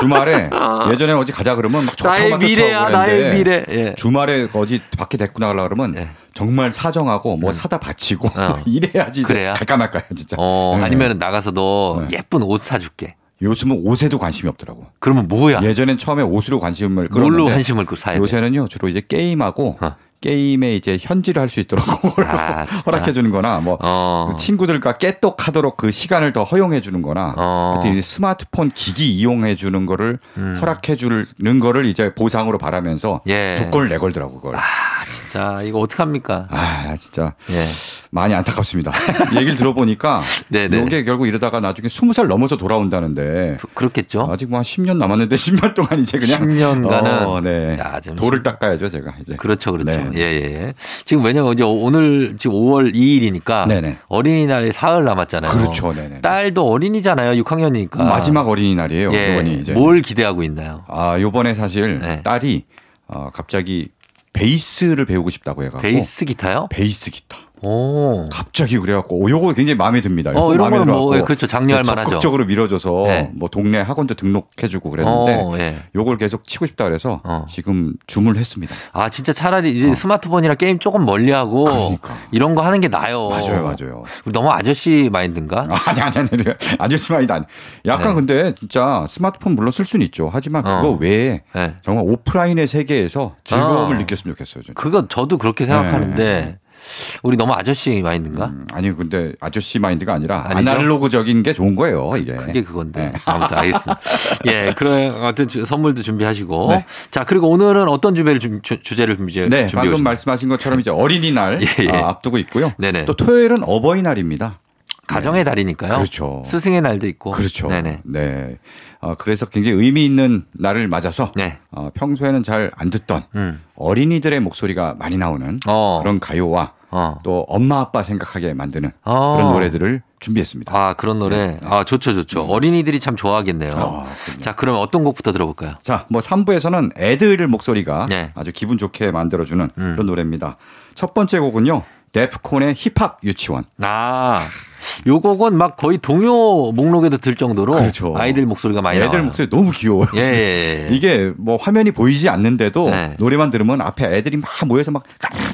주말에 예전에 어디 가자 그러면 막 나의 미래야 나의 미래. 예. 주말에 어디 밖에 데리고 나가려 그러면 예. 정말 사정하고 뭐 음. 사다 바치고 어. 이래야지 그래야? 갈까 말까요 진짜. 어, 네. 아니면 나가서 너 네. 예쁜 옷 사줄게. 요즘은 옷에도 관심이 없더라고. 그러면 뭐야? 예전엔 처음에 옷으로 관심을 뭘로 관심을 사야 요새는요 주로 이제 게임하고 어. 게임에 이제 현질을 할 수 있도록 아, 허락해 주는 거나 뭐 어. 친구들과 깨똑하도록 그 시간을 더 허용해 주는 거나 어. 스마트폰 기기 이용해 주는 거를 음. 허락해 주는 거를 이제 보상으로 바라면서 예. 조건을 내걸더라고 그걸. 아, 진짜 이거 어떡합니까? 아, 진짜. 예. 많이 안타깝습니다. 얘기를 들어보니까 네네. 이게 결국 이러다가 나중에 20살 넘어서 돌아온다는데 그, 렇겠죠 아직 뭐 한 10년 남았는데 10년 동안 이제 그냥 10년간은 어, 네. 야, 돌을 닦아야죠, 제가 이제. 그렇죠. 그렇죠. 네. 예, 예. 지금 왜냐면 이제 오늘 지금 5월 2일이니까 네네. 어린이날이 사흘 남았잖아요. 그렇죠. 네네. 딸도 어린이잖아요. 6학년이니까. 마지막 어린이날이에요. 예. 이번이 이제. 뭘 기대하고 있나요? 아, 요번에 사실 네. 딸이 어, 갑자기 베이스를 배우고 싶다고 해가지고 베이스 기타요? 베이스 기타. 오. 갑자기 그래갖고 요거 굉장히 마음에 듭니다. 어, 이런 거는 뭐 예, 그렇죠 장려할 만하죠. 적극적으로 밀어줘서 네. 뭐 동네 학원도 등록해주고 그랬는데 어, 네. 요걸 계속 치고 싶다 그래서 어. 지금 주문을 했습니다. 아 진짜 차라리 이제 어. 스마트폰이랑 게임 조금 멀리하고 그러니까. 이런 거 하는 게 나요. 맞아요, 맞아요. 너무 아저씨 마인드인가? 아니 아니 아니 아저씨 마인드 아니. 약간 네. 근데 진짜 스마트폰 물론 쓸 수는 있죠. 하지만 그거 어. 외에 네. 정말 오프라인의 세계에서 즐거움을 어. 느꼈으면 좋겠어요. 진짜. 그거 저도 그렇게 생각하는데. 네. 우리 너무 아저씨 마인드인가? 음, 아니 근데 아저씨 마인드가 아니라 아니죠? 아날로그적인 게 좋은 거예요. 이게 그게 그건데 네. 아무튼 알겠습니다. 예, 그런 어떤 선물도 준비하시고 네. 자 그리고 오늘은 어떤 주제를 주, 제를 준비해 네, 방금 오신 말씀하신 것처럼 이제 어린이날 예, 예. 아, 앞두고 있고요. 네네. 또 토요일은 어버이날입니다. 가정의 네. 달이니까요. 그렇죠. 스승의 날도 있고. 그렇죠. 네네. 네. 어, 그래서 굉장히 의미 있는 날을 맞아서 네. 어, 평소에는 잘 안 듣던 음. 어린이들의 목소리가 많이 나오는 어. 그런 가요와 어. 또 엄마 아빠 생각하게 만드는 어. 그런 노래들을 준비했습니다. 아 그런 노래. 네. 아 좋죠 좋죠. 음. 어린이들이 참 좋아하겠네요. 어, 자 그러면 어떤 곡부터 들어볼까요? 자뭐 3부에서는 애들 목소리가 네. 아주 기분 좋게 만들어주는 음. 그런 노래입니다. 첫 번째 곡은요. 데프콘의 힙합 유치원. 아. 요 곡은 막 거의 동요 목록에도 들 정도로 그렇죠. 아이들 목소리가 많이 애들 나와요. 목소리 너무 귀여워요. 예, 예, 예. 이게 뭐 화면이 보이지 않는데도 네. 노래만 들으면 앞에 애들이 막 모여서 막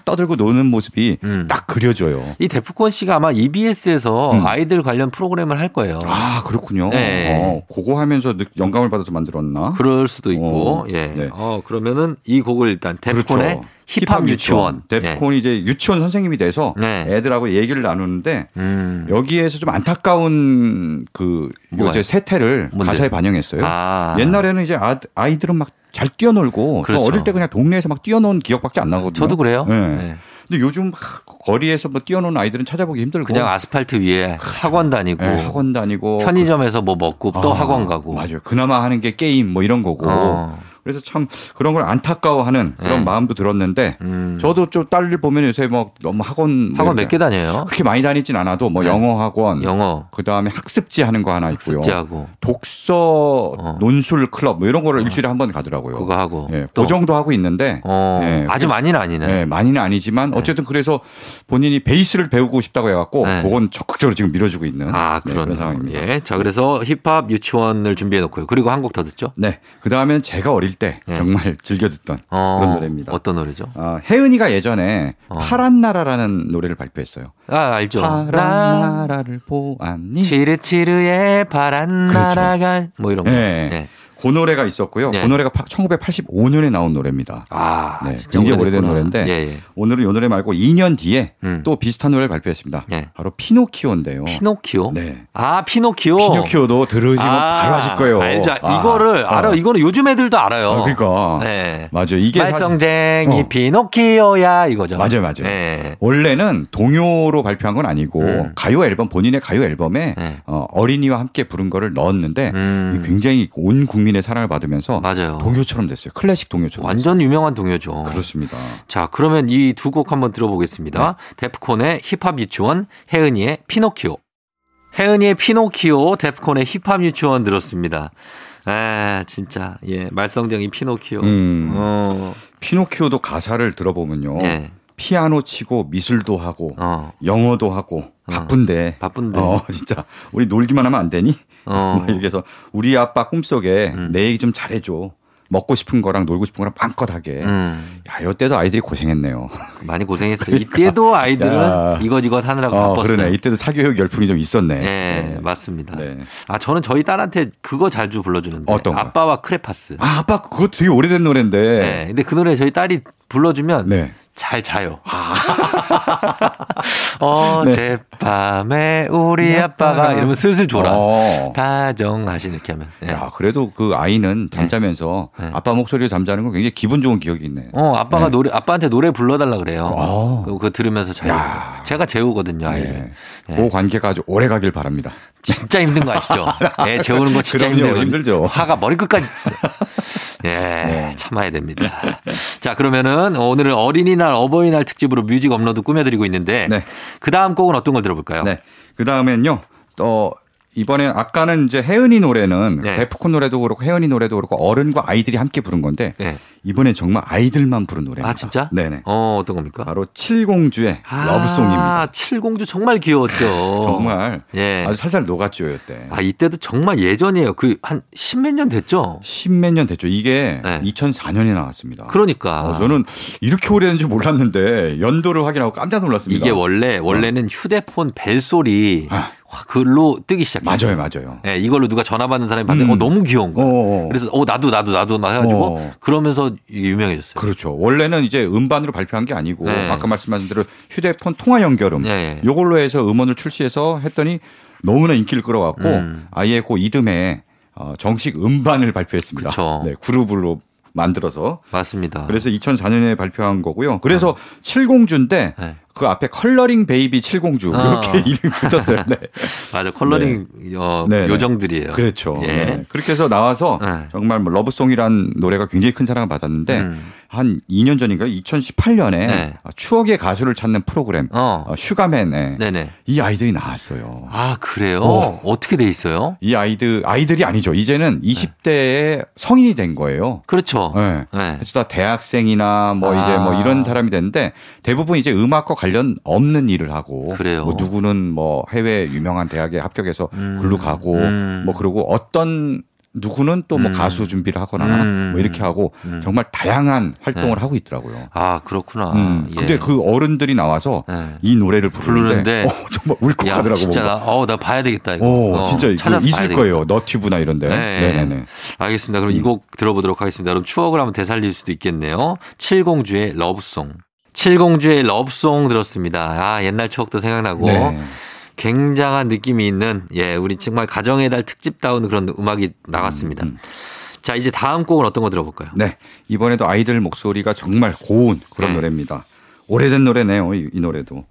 떠들고 노는 모습이 음. 딱 그려져요. 이 데프콘 씨가 아마 EBS에서 음. 아이들 관련 프로그램을 할 거예요. 아 그렇군요. 네. 어, 그거 하면서 영감을 받아서 만들었나? 그럴 수도 있고. 어, 예. 네. 어 그러면은 이 곡을 일단 데프콘의 그렇죠. 힙합 유치원. 데프콘이 네. 이제 유치원 선생님이 돼서 네. 애들하고 얘기를 나누는데 음. 여기에서 좀 안타까운 그 요새 세태를 뭔데? 가사에 반영했어요. 아. 옛날에는 이제 아, 아이들은 막 잘 뛰어놀고 그렇죠. 어릴 때 그냥 동네에서 막 뛰어노는 기억밖에 안 나거든요. 저도 그래요. 네. 네. 근데 요즘 거리에서 뭐 뛰어노는 아이들은 찾아보기 힘들고 그냥 아스팔트 위에 그렇죠. 학원 다니고 네, 학원 다니고 편의점에서 뭐 먹고 또 아, 학원 가고 맞아요. 그나마 하는 게 게임 뭐 이런 거고. 어. 그래서 참 그런 걸 안타까워하는 그런 네. 마음도 들었는데 음. 저도 좀 딸을 보면 요새 뭐 너무 학원 학원 몇 개 다녀요? 그렇게 많이 다니진 않아도 뭐 네. 영어 학원, 영어 그 다음에 학습지 하는 거 하나 있고요. 학습지하고 독서 어. 논술 클럽 뭐 이런 거를 어. 일주일에 한 번 가더라고요. 그거 하고 예, 그 정도 하고 있는데 어. 예, 아주 많이는 아니네. 예, 많이는 아니지만 네. 어쨌든 그래서 본인이 베이스를 배우고 싶다고 해갖고 네. 그건 적극적으로 지금 밀어주고 있는 아, 네, 그런 상황입니다. 예, 자 그래서 힙합 유치원을 준비해 놓고요. 그리고 한 곡 더 듣죠. 네, 그 다음엔 제가 어릴 때 예. 정말 즐겨 듣던 어, 그런 노래입니다. 어떤 노래죠? 어, 혜은이가 예전에 어. 파란 나라라는 노래를 발표했어요. 아 알죠. 파란 나... 라를 보았니? 치르치르의 파란 그렇죠. 나라가 뭐 이런 거. 네. 네. 그 노래가 있었고요. 네. 그 노래가 1985년에 나온 노래입니다. 아, 네, 굉장히 오래된 노래인데 예, 예. 오늘은 이 노래 말고 2년 뒤에 음. 또 비슷한 노래를 발표했습니다. 예. 바로 피노키오인데요. 피노키오? 네. 아, 피노키오. 피노키오도 들으시면 아, 바로 아실 거예요. 알죠. 아, 이거를 아, 알아. 이거는 요즘 애들도 알아요. 아, 그러니까. 네. 맞아요. 이게 말썽쟁이 어. 피노키오야 이거죠. 맞아요, 맞아요. 네. 원래는 동요로 발표한 건 아니고 음. 가요 앨범 본인의 가요 앨범에 네. 어, 어린이와 함께 부른 거를 넣었는데 음. 굉장히 온 국민 국민의 사랑을 받으면서 맞아요. 동요처럼 됐어요. 클래식 동요처럼. 완전 됐어요. 유명한 동요죠. 그렇습니다. 자, 그러면 이 두 곡 한번 들어보겠습니다. 네. 데프콘의 힙합 유치원, 혜은이의 피노키오. 혜은이의 피노키오, 데프콘의 힙합 유치원 들었습니다. 아, 진짜. 예, 말썽쟁이 피노키오. 음. 어. 피노키오도 가사를 들어보면요. 네. 피아노 치고 미술도 하고 어. 영어도 하고 어. 바쁜데 어. 바쁜데 어 진짜 우리 놀기만 하면 안 되니? 어. 이렇게 해서 우리 아빠 꿈속에 음. 내 얘기 좀 잘해줘. 먹고 싶은 거랑 놀고 싶은 거랑 빵껏하게. 음. 야, 이때도 아이들이 고생했네요. 많이 고생했어요. 그러니까. 이때도 아이들은 야. 이것저것 하느라고 어, 바빴어요. 그러네. 이때도 사교육 열풍이 좀 있었네. 네, 네. 맞습니다. 네. 아, 저는 저희 딸한테 그거 자주 불러주는데. 어떤 거? 아빠와 크레파스. 아, 아빠 그거 되게 오래된 노래인데. 네. 근데 그 노래 저희 딸이 불러주면 네. 잘 자요. 아. 어젯밤에 우리 아빠가 이러면 슬슬 졸아. 어. 다정하시 이렇게 하면. 네. 야, 그래도 그 아이는 네. 잠자면서 네. 아빠 목소리로 잠자는 건 굉장히 기분 좋은 기억이 있네. 어, 아빠가 네. 노래, 아빠한테 노래 불러달라 그래요. 어. 그거 들으면서 자요. 야. 제가 재우거든요, 아이를. 네. 그 관계가 아주 오래 가길 바랍니다. 진짜 힘든 거 아시죠? 애 재우는 거 진짜 힘들어요. 힘들죠. 화가 머리끝까지. 예, 네. 참아야 됩니다. 자, 그러면은 오늘은 어린이날, 어버이날 특집으로 뮤직 업로드 꾸며드리고 있는데 네. 그 다음 곡은 어떤 걸 들어볼까요? 네. 그 다음엔요, 어, 이번엔 아까는 이제 혜은이 노래는 네. 데프콘 노래도 그렇고 혜은이 노래도 그렇고 어른과 아이들이 함께 부른 건데 네. 이번엔 정말 아이들만 부른 노래입니다. 아 진짜? 네네. 어 어떤 겁니까? 바로 칠공주의 아, 러브송입니다. 칠공주 정말 귀여웠죠. 정말 예. 아주 살살 녹았죠 이때. 아 이때도 정말 예전이에요. 그 한 십몇 년 됐죠? 십몇 년 됐죠. 이게 네. 2004년에 나왔습니다. 그러니까 어, 저는 이렇게 오래된지 몰랐는데 연도를 확인하고 깜짝 놀랐습니다. 이게 원래 원래는 휴대폰 벨 소리. 아. 글로 뜨기 시작했어요. 맞아요, 맞아요. 네, 이걸로 누가 전화 받는 사람이 받는데 음. 어 너무 귀여운 거야. 어어. 그래서 어 나도 나도 나도 막 해가지고 어 그러면서 유명해졌어요. 그렇죠. 원래는 이제 음반으로 발표한 게 아니고 네. 아까 말씀하신 대로 휴대폰 통화 연결음 네. 요걸로 해서 음원을 출시해서 했더니 너무나 인기를 끌어왔고 음. 아예 그 이듬해 어, 정식 음반을 발표했습니다. 그쵸. 네, 그룹으로 만들어서 맞습니다. 그래서 2004년에 발표한 거고요. 그래서 어. 칠공주인데 네. 그 앞에 컬러링 베이비 칠공주 어. 이렇게 이름이 붙었어요. 네. 맞아 컬러링 네. 어, 네, 네. 요정들이에요. 그렇죠. 예. 네. 그렇게 해서 나와서 네. 정말 뭐 러브송이란 노래가 굉장히 큰 사랑을 받았는데 음. 한 2년 전인가 2018년에 네. 추억의 가수를 찾는 프로그램 어. 어 슈가맨에 네네. 이 아이들이 나왔어요. 아 그래요? 어. 어떻게 돼 있어요? 이 아이들 아이들이 아니죠. 이제는 20대에 성인이 된 거예요. 그렇죠. 네. 네. 그래서 다 대학생이나 뭐 아. 이제 뭐 이런 사람이 됐는데 대부분 이제 음악과 관련 없는 일을 하고 그래요. 뭐 누구는 뭐 해외 유명한 대학에 합격해서 음. 글로 가고 음. 뭐 그리고 어떤 누구는 또뭐 음. 가수 준비를 하거나 음. 뭐 이렇게 하고 음. 정말 다양한 활동을 네. 하고 있더라고요. 아 그렇구나. 음. 예. 근데 그 어른들이 나와서 네. 이 노래를 부르는데, 부르는데 어, 정말 울컥하더라고. 진짜 어나 봐야 되겠다 이거. 어, 어 진짜 찾아서 있을 거예요. 너튜브나 이런데. 네. 네네 알겠습니다. 그럼 이 곡 들어보도록 하겠습니다. 그럼 추억을 한번 되살릴 수도 있겠네요. 칠공주의 러브송. 칠공주의 러브송 들었습니다. 아 옛날 추억도 생각나고. 네. 굉장한 느낌이 있는 예, 우리 정말 가정의 달 특집다운 그런 음악이 나갔습니다. 음, 음. 자, 이제 다음 곡은 어떤 거 들어볼까요? 네. 이번에도 아이들 목소리가 정말 고운 그런 네. 노래입니다. 오래된 노래네요, 이, 이 노래도.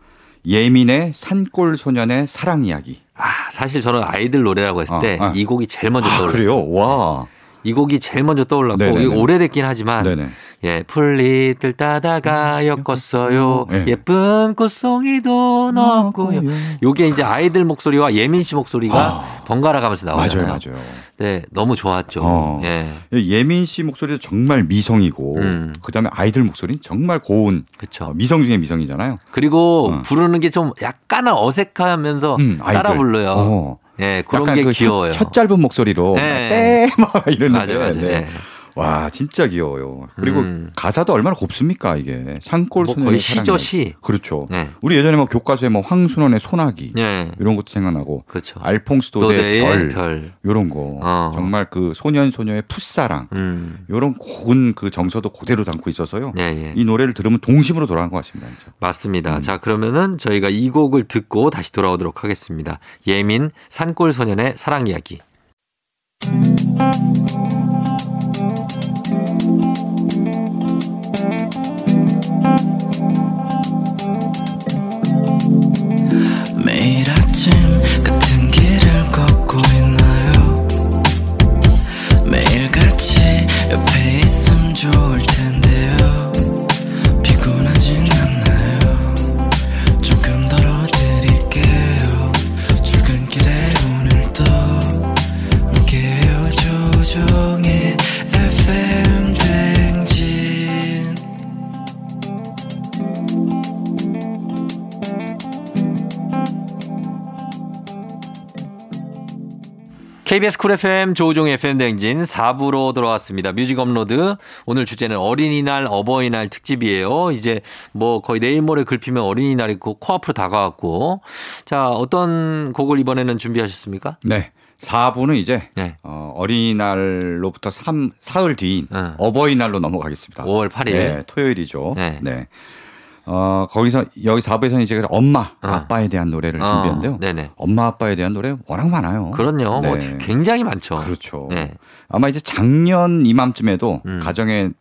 예민의 산골 소년의 사랑 이야기. 아, 사실 저는 아이들 노래라고 했을 때이 아, 아. 곡이 제일 먼저 아, 떠올랐어요. 그래요? 와. 이 곡이 제일 먼저 떠올랐고 오래됐긴 하지만 네네. 예, 풀잎들 따다가 음, 엮었어요. 네. 예쁜 꽃송이도 넣었고요. 요게 이제 아이들 목소리와 예민 씨 목소리가 아, 번갈아 가면서 나오잖아요. 맞아요, 맞아요. 네, 너무 좋았죠. 어. 예. 예민 씨 목소리도 정말 미성이고, 음. 그다음에 아이들 목소리는 정말 고운, 그쵸. 어, 미성 중에 미성이잖아요. 그리고 어. 부르는 게 좀 약간 어색하면서 음, 따라 불러요. 어. 예, 그런 게 그 귀여워요. 혀, 혀 짧은 목소리로 네. 떼막 이러는 맞아요, 맞아요. 네. 와 진짜 귀여워요. 그리고 음. 가사도 얼마나 곱습니까 이게 산골 뭐 거의 시죠 시. 그렇죠. 네. 우리 예전에 뭐 교과서에 뭐 황순원의 소나기 네. 이런 것도 생각나고 그렇죠. 알퐁스 도대 별, 별 이런 거 어. 정말 그 소년 소녀의 풋사랑 음. 이런 고운 그 정서도 그대로 담고 있어서요. 네, 네. 이 노래를 들으면 동심으로 돌아간 것 같습니다. 진짜. 맞습니다. 음. 자 그러면은 저희가 이 곡을 듣고 다시 돌아오도록 하겠습니다. 예민 산골 소년의 사랑 이야기. 아침 같은 길을 걷고 있나요? 매일같이 옆에 있음 좋을 텐데요. 피곤하진 않나요? 조금 덜어드릴게요. 출근길에 오늘도 함께해요 조종 KBS 쿨 FM 조우종 FM 대행진 4부로 돌아왔습니다. 뮤직 업로드. 오늘 주제는 어린이날, 어버이날 특집이에요. 이제 뭐 거의 내일 모레 글피면 어린이날이 고 코앞으로 다가왔고. 자, 어떤 곡을 이번에는 준비하셨습니까? 네. 4부는 이제 네. 어, 어린이날로부터 3, 사흘 뒤인 네. 어버이날로 넘어가겠습니다. 5월 8일. 네, 토요일이죠. 네. 네. 어, 거기서 여기 4부에서는 이제 엄마, 어. 아빠에 대한 노래를 어. 준비했는데요. 네네. 엄마, 아빠에 대한 노래 워낙 많아요. 그럼요. 뭐 네. 뭐 굉장히 많죠. 그렇죠. 네. 아마 이제 작년 이맘쯤에도 음. 가정의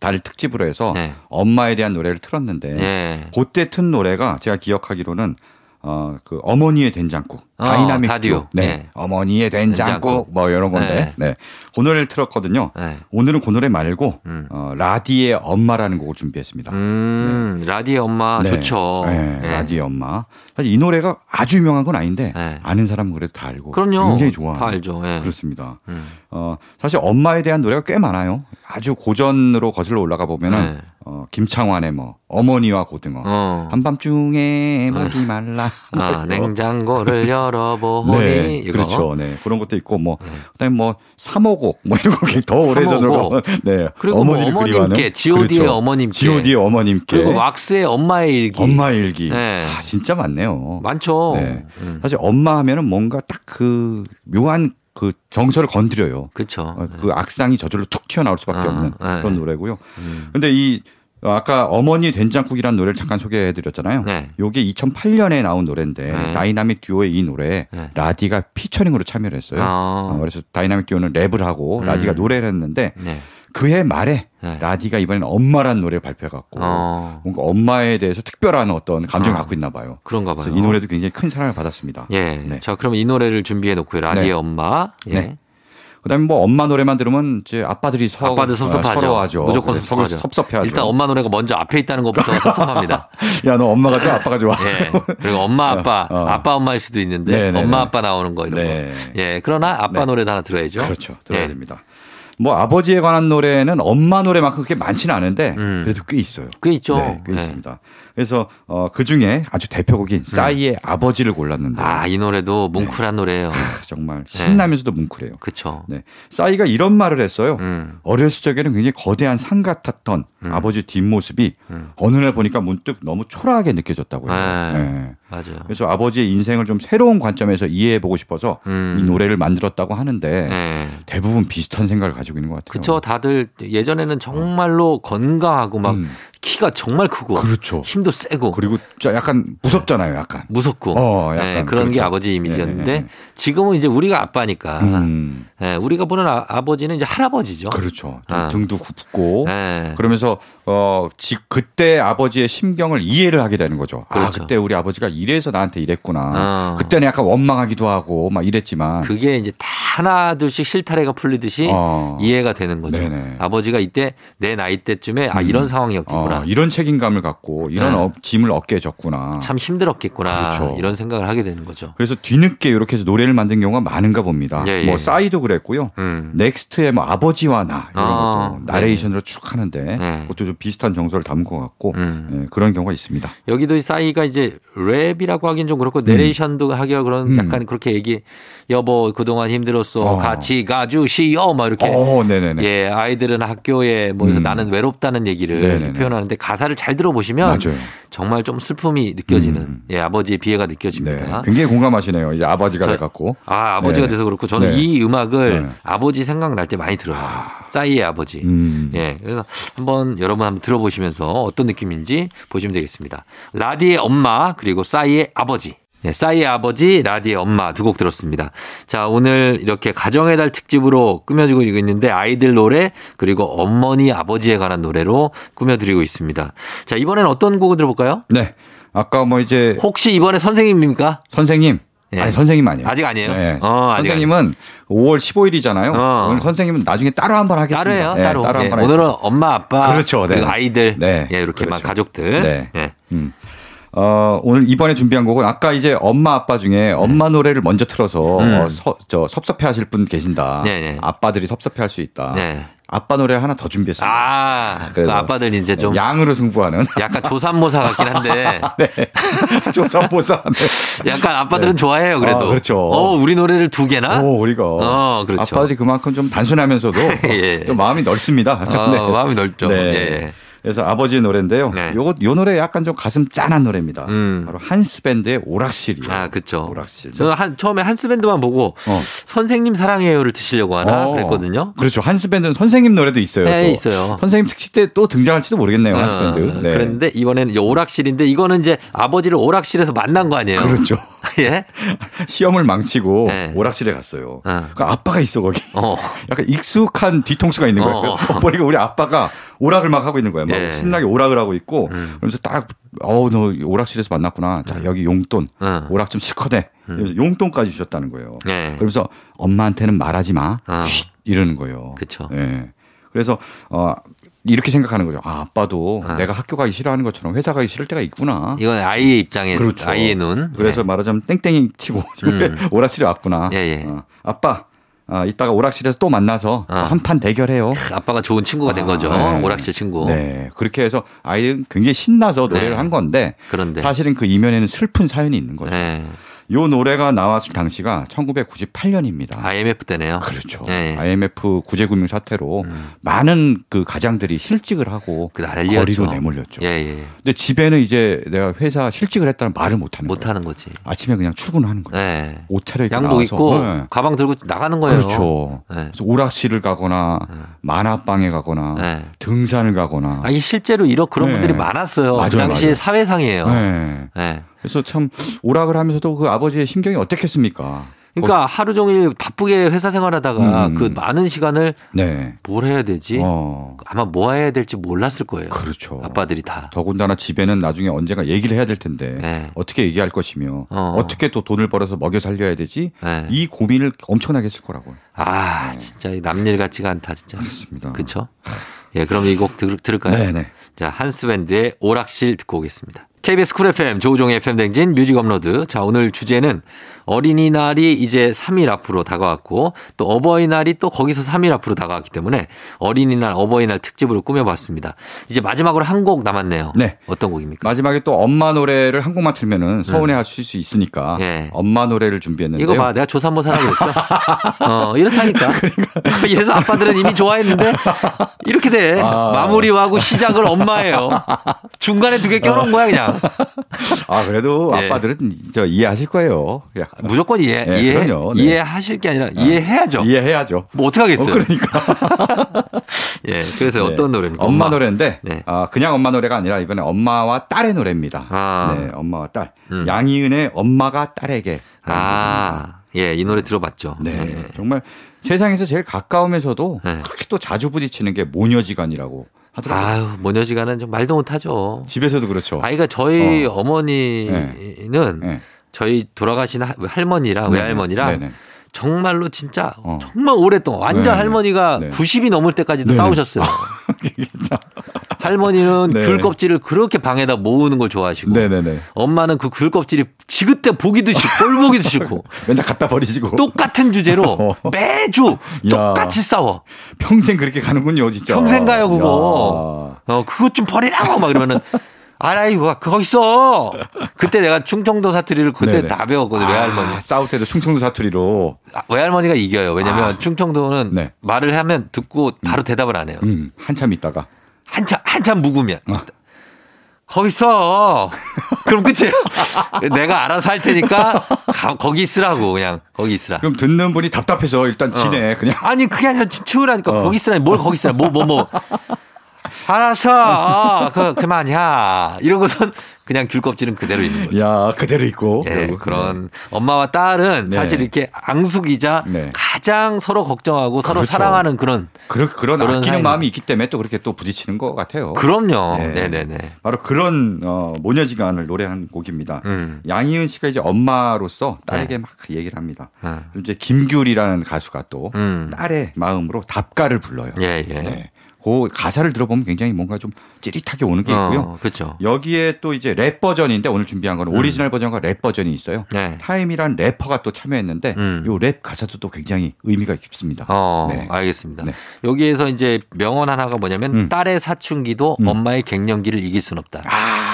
달 특집으로 해서 네. 엄마에 대한 노래를 틀었는데 네. 그때 튼 노래가 제가 기억하기로는 어, 그 어머니의 된장국. 어, 다이나믹 듀오. 네. 네. 어머니의 된장국, 된장국, 뭐 이런 건데. 네. 네. 그 노래를 틀었거든요. 네. 오늘은 그 노래 말고 음. 어, 라디의 엄마라는 곡을 준비했습니다. 음, 네. 라디의 엄마 네. 좋죠. 네. 네. 라디의 엄마. 사실 이 노래가 아주 유명한 건 아닌데 아는 사람은 그래도 다 알고 그럼요. 굉장히 좋아. 다 알죠. 그렇습니다. 음. 어, 사실 엄마에 대한 노래가 꽤 많아요. 아주 고전으로 거슬러 올라가 보면은 어, 김창완의 뭐 어머니와 고등어 어. 한밤중에 목이 말라 아, 냉장고를 열 열어보니 네, 이거. 그렇죠. 네. 그런 것도 있고 뭐 네. 그다음에 뭐 삼호곡 뭐 이런 거더 오래전으로 네. 그리고 뭐 어머님께 G.O.D의 그렇죠. 어머님께 G.O.D의 어머님께 그리고 왁스의 엄마의 일기 엄마의 일기 네. 아, 진짜 많네요. 많죠. 네. 음. 사실 엄마 하면은 뭔가 딱 그 묘한 그 정서를 건드려요. 그렇죠. 어, 그 악상이 저절로 툭 튀어나올 수밖에 아, 없는 네. 그런 노래고요. 음. 근데 이 아까 어머니 된장국이라는 노래를 잠깐 소개해드렸잖아요. 네. 요게 2008년에 나온 노래인데 네. 다이나믹 듀오의 이 노래에 네. 라디가 피처링으로 참여를 했어요. 아. 어, 그래서 다이나믹 듀오는 랩을 하고 음. 라디가 노래를 했는데 네. 그해 말에 네. 라디가 이번엔 엄마란 노래를 발표해갖고 어. 뭔가 엄마에 대해서 특별한 어떤 감정을 어. 갖고 있나 봐요. 그런가 봐요. 이 노래도 굉장히 큰 사랑을 받았습니다. 예. 네. 자, 그러면 이 노래를 준비해 놓고요. 라디의 네. 엄마. 예. 네. 그다음에 뭐 엄마 노래만 들으면 이제 아빠들이 서, 아빠들 섭섭하죠. 서러워하죠. 무조건 네, 섭섭하죠. 섭섭해하죠. 일단 엄마 노래가 먼저 앞에 있다는 것부터 섭섭합니다. 야, 너 엄마가 좋아, 아빠가 좋아. 예. 그리고 엄마, 아빠, 어, 어. 아빠, 엄마일 수도 있는데 네네네. 네, 엄마, 네. 아빠 나오는 거 이런 네. 거. 예. 그러나 아빠 네. 노래도 하나 들어야죠. 그렇죠. 들어야 예. 됩니다. 뭐 아버지에 관한 노래는 엄마 노래만큼 그렇게 많지는 않은데 음. 그래도 꽤 있어요. 꽤 있죠. 네, 꽤 네. 있습니다. 그래서 어, 그 중에 아주 대표곡인 음. 싸이의 아버지를 골랐는데 아이 노래도 뭉클한 네. 노래예요. 아, 정말 네. 신나면서도 뭉클해요. 그렇죠. 네, 싸이가 이런 말을 했어요. 음. 어렸을 적에는 굉장히 거대한 산 같았던 음. 아버지 뒷모습이 음. 어느 날 보니까 문득 너무 초라하게 느껴졌다고요. 네. 네. 맞아요. 그래서 아버지의 인생을 좀 새로운 관점에서 이해해 보고 싶어서 음. 이 노래를 만들었다고 하는데 네. 대부분 비슷한 생각을 가지고 있는 것 같아요. 그렇죠. 다들 예전에는 정말로 건강하고 막 음. 키가 정말 크고 그렇죠. 힘도 세고 그리고 약간 무섭잖아요, 약간 무섭고 어, 약간 네, 그런 그렇죠. 게 아버지 이미지였는데 네, 네, 네. 지금은 이제 우리가 아빠니까 음. 네, 우리가 보는 아, 버지는 이제 할아버지죠. 그렇죠. 어. 등도 굽고 네. 그러면서 어 지, 그때 아버지의 심경을 이해를 하게 되는 거죠. 아, 그렇죠. 아 그때 우리 아버지가 이래서 나한테 이랬구나. 어. 그때는 약간 원망하기도 하고 막 이랬지만 그게 이제 다 하나 둘씩 실타래가 풀리듯이 어. 이해가 되는 거죠. 네네. 아버지가 이때 내 나이 때쯤에 아 이런 음. 상황이었겠구나. 있구나. 어, 이런 책임감을 갖고 이런 네. 어, 짐을 어깨 졌구나. 참 힘들었겠구나. 그렇죠. 이런 생각을 하게 되는 거죠. 그래서 뒤늦게 이렇게 해서 노래를 만든 경우가 많은가 봅니다. 예, 예. 뭐 싸이도 그랬고요. 음. 넥스트의 뭐 아버지와 나 이런 아, 것도 나레이션으로 네. 쭉 하는데 네. 그것도 좀 비슷한 정서를 담은 것 같고 음. 네, 그런 경우가 있습니다. 여기도 싸이가 이제 랩이라고 하긴 좀 그렇고 내레이션도 음. 하기가 그런 음. 약간 그렇게 얘기 여보 그동안 힘들었어 어. 같이 가주시오 막 이렇게 어, 네네네. 예 아이들은 학교에 뭐 음. 나는 외롭다는 얘기를 표현하 는데 가사를 잘 들어보시면 맞아요. 정말 좀 슬픔이 느껴지는 음. 예 아버지의 비애가 느껴집니다. 네. 굉장히 공감하시네요. 이제 아버지가 돼갖고 아 아버지가 네. 돼서 그렇고 저는 네. 이 음악을 네. 아버지 생각날 때 많이 들어요. 아. 싸이의 아버지. 음. 예 그래서 한번 여러분 한번 들어보시면서 어떤 느낌인지 보시면 되겠습니다. 라디의 엄마 그리고 싸이의 아버지. 네, 싸이의 아버지, 라디의 엄마 두 곡 들었습니다. 자, 오늘 이렇게 가정의 달 특집으로 꾸며지고 있는데 아이들 노래 그리고 어머니, 아버지에 관한 노래로 꾸며드리고 있습니다. 자, 이번엔 어떤 곡을 들어볼까요? 네. 아까 뭐 이제. 혹시 이번에 선생님입니까? 선생님. 네. 아니, 선생님 아니에요. 아직 아니에요? 네. 어, 선생님은 아직 5월 15일이잖아요. 어. 오늘 선생님은 나중에 따로 한 번 하겠습니다. 따로요? 네, 따로. 따로 네. 한번 오늘은 엄마, 아빠. 그렇죠. 그리고 아이들. 네. 예, 이렇게 그렇죠. 막 가족들. 네. 네. 음. 어, 오늘 이번에 준비한 곡은 아까 이제 엄마 아빠 중에 엄마 네. 노래를 먼저 틀어서 음. 어, 서, 저 섭섭해 하실 분 계신다. 네네. 네. 아빠들이 섭섭해 할 수 있다. 네. 아빠 노래 하나 더 준비했어요. 아, 그 아빠들 이제 좀 양으로 승부하는 약간 조삼모사 같긴 한데. 네. 조삼모사. 네. 약간 아빠들은 네. 좋아해요. 그래도. 아, 그렇죠. 어, 우리 노래를 두 개나? 오, 우리가. 어, 그렇죠. 아빠들이 그만큼 좀 단순하면서도 예. 좀 마음이 넓습니다. 어, 네. 마음이 넓죠. 네. 예. 그래서 아버지의 노래인데요. 네. 요거 요 노래 약간 좀 가슴 짠한 노래입니다. 음. 바로 한스 밴드의 오락실이에요. 아, 그렇죠. 오락실. 저는 한 처음에 한스 밴드만 보고 어. 선생님 사랑해요를 드시려고 하나 어. 그랬거든요. 그렇죠. 한스 밴드는 선생님 노래도 있어요. 네, 또. 있어요. 선생님 특집 때 또 등장할지도 모르겠네요. 한스 밴드. 어, 네. 그랬는데 이번에는 이제 오락실인데 이거는 이제 아버지를 오락실에서 만난 거 아니에요? 그렇죠. 예. 시험을 망치고 네. 오락실에 갔어요. 어. 그 아빠가 있어 거기. 어. 약간 익숙한 뒤통수가 있는 거예요. 어. 보니까 우리 아빠가 오락을 막 하고 있는 거예요. 막 예. 신나게 오락을 하고 있고 음. 그러면서 딱 어우 너 오락실에서 만났구나. 자 음. 여기 용돈 음. 오락 좀 실컷 해. 음. 용돈까지 주셨다는 거예요. 예. 그러면서 엄마한테는 말하지 마. 어. 쉿 이러는 거예요. 그렇죠. 예. 그래서 어 이렇게 생각하는 거죠. 아, 아빠도 아. 내가 학교 가기 싫어하는 것처럼 회사 가기 싫을 때가 있구나. 이건 아이의 입장에 그렇죠. 아이의 눈. 그래서 네. 말하자면 땡땡이 치고 음. 오락실에 왔구나. 예, 예. 어, 아빠 아, 이따가 오락실에서 또 만나서 아. 한판 대결해요. 아빠가 좋은 친구가 된 거죠. 아, 네. 오락실 친구. 네. 그렇게 해서 아이는 굉장히 신나서 노래를 네. 한 건데 그런데. 사실은 그 이면에는 슬픈 사연이 있는 거죠. 네. 요 노래가 나왔을 당시가 1998년입니다. IMF 때네요. 그렇죠. 네. IMF 구제금융 사태로 음. 많은 그 가장들이 실직을 하고 그 거리로 내몰렸죠. 예, 예. 근데 집에는 이제 내가 회사 실직을 했다는 말을 못 하는 못 하는 거지. 아침에 그냥 출근하는 거예요. 네. 옷 차려입고 양복. 입고 네. 가방 들고 나가는 거예요. 그렇죠. 네. 그래서 오락실을 가거나 네. 만화방에 가거나 네. 등산을 가거나. 아니 실제로 이런 그런 네. 분들이 많았어요. 맞아요, 그 당시에 사회상이에요. 네. 그래서 참 오락을 하면서도 그 아버지의 심경이 어땠겠습니까? 그러니까 하루 종일 바쁘게 회사 생활하다가 음. 그 많은 시간을 네. 뭘 해야 되지? 어. 아마 뭐 해야 될지 몰랐을 거예요. 그렇죠. 아빠들이 다. 더군다나 집에는 나중에 언젠가 얘기를 해야 될 텐데 네. 어떻게 얘기할 것이며 어. 떻게또 돈을 벌어서 먹여 살려야 되지? 네. 이 고민을 엄청나게 했을 거라고요. 아, 네. 진짜 남일 같지가 않다, 진짜. 그렇습니다. 그렇죠? 예, 그럼 이 곡 들을까요? 네, 네. 자, 한스밴드의 오락실 듣고 오겠습니다. KBS 쿨 FM 조우종의 FM 대행진 뮤직 업로드. 자, 오늘 주제는 어린이날이 이제 3일 앞으로 다가왔고 또 어버이날이 또 거기서 3일 앞으로 다가왔기 때문에 어린이날, 어버이날 특집으로 꾸며봤습니다. 이제 마지막으로 한 곡 남았네요. 네. 어떤 곡입니까? 마지막에 또 엄마 노래를 한 곡만 틀면은 서운해 하실 수 있으니까 네. 엄마 노래를 준비했는데 이거 봐. 내가 조삼모사라고 그랬죠? 어, 이렇다니까. 그러니까. 이래서 아빠들은 이미 좋아했는데 이렇게 돼. 아. 마무리하고 시작을 엄마예요. 중간에 두 개 껴놓은 거야 그냥. 아, 그래도 네. 아빠들은 저 이해하실 거예요. 야. 무조건 이해, 네, 이해, 네. 이해하실 게 아니라 아, 이해해야죠. 이해해야죠. 뭐 어떡하겠어요. 어, 그러니까. 예, 그래서 네. 어떤 노래입니까? 엄마, 엄마. 노래인데, 네. 아, 그냥 엄마 노래가 아니라 이번에 엄마와 딸의 노래입니다. 아. 네, 엄마와 딸. 음. 양희은의 엄마가 딸에게. 아. 예, 이 노래 들어봤죠. 네. 네. 정말 세상에서 제일 가까우면서도 네. 그렇게 또 자주 부딪히는 게 모녀지간이라고 하더라고요. 아유, 모녀지간은 좀 말도 못하죠. 집에서도 그렇죠. 아이가 저희 어. 머니는 네. 저희 돌아가신 할머니랑 네 외할머니랑 네네. 정말로 진짜 어. 정말 오랫동안 완전 네 할머니가 네. 90이 넘을 때까지도 네 싸우셨어요. 할머니는 네. 귤 껍질을 그렇게 방에다 모으는 걸 좋아하시고 네네네. 엄마는 그 귤 껍질이 지그때 보기도 싫고 꼴 보기도 싫고 맨날 갖다 버리시고 똑같은 주제로 어. 매주 똑같이 싸워. 평생 그렇게 가는군요, 진짜. 평생 가요, 그거. 야. 어, 그것 좀 버리라고 막 이러면은 아라이고 거기 있어. 그때 내가 충청도 사투리를 그때 네네. 다 배웠거든 요 아, 외할머니. 싸울 때도 충청도 사투리로. 아, 외할머니가 이겨요. 왜냐면 아. 충청도는 네. 말을 하면 듣고 바로 음. 대답을 안 해요. 음, 한참 있다가. 한참 한참 묵으면. 어. 거기 있어. 그럼 끝이에요. 내가 알아서 할 테니까 가, 거기 있으라고 그냥 거기 있으라. 그럼 듣는 분이 답답해서 일단 지내 어. 그냥. 아니 그게 아니라 치우라니까 어. 거기 있으라. 뭘 거기 있으라. 뭐뭐 뭐. 알았어. 아, 그, 그만이야. 이런 것은 그냥 귤 껍질은 그대로 있는 거죠. 야, 그대로 있고. 예, 그런 네. 엄마와 딸은 네. 사실 이렇게 앙숙이자 네. 가장 서로 걱정하고 서로 그렇죠. 사랑하는 그런 그런 그런, 그런 아끼는 사이 마음이 있기 때문에 또 그렇게 또 부딪히는 것 같아요. 그럼요. 네, 네, 네. 바로 그런 어, 모녀지간을 노래한 곡입니다. 음. 양희은 씨가 이제 엄마로서 딸에게 네. 막 얘기를 합니다. 음. 이제 김귤이라는 가수가 또 음. 딸의 마음으로 답가를 불러요. 예, 예. 네. 그 가사를 들어보면 굉장히 뭔가 좀 찌릿하게 오는 게 있고요. 어, 그렇죠. 여기에 또 이제 랩 버전인데 오늘 준비한 거는 음. 오리지널 버전과 랩 버전이 있어요. 네. 타임이란 래퍼가 또 참여했는데 음. 요 랩 가사도 또 굉장히 의미가 깊습니다. 어, 네. 알겠습니다. 네. 여기에서 이제 명언 하나가 뭐냐면 음. 딸의 사춘기도 음. 엄마의 갱년기를 이길 순 없다. 아.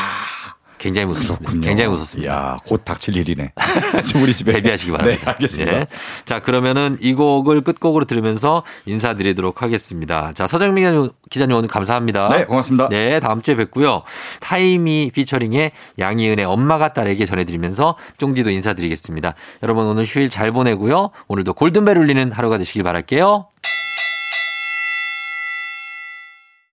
굉장히 무섭습니다. 그렇군요. 굉장히 무섭습니다. 야, 곧 닥칠 일이네. 우리 집에 대비하시기 바랍니다. 네, 알겠습니다. 예. 자, 그러면은 이 곡을 끝곡으로 들으면서 인사드리도록 하겠습니다. 자, 서정민 기자님 오늘 감사합니다. 네, 고맙습니다. 네, 다음 주에 뵙고요. 타이미 피처링의 양희은의 엄마가 딸에게 전해드리면서 쫑디도 인사드리겠습니다. 여러분 오늘 휴일 잘 보내고요. 오늘도 골든벨 울리는 하루가 되시길 바랄게요.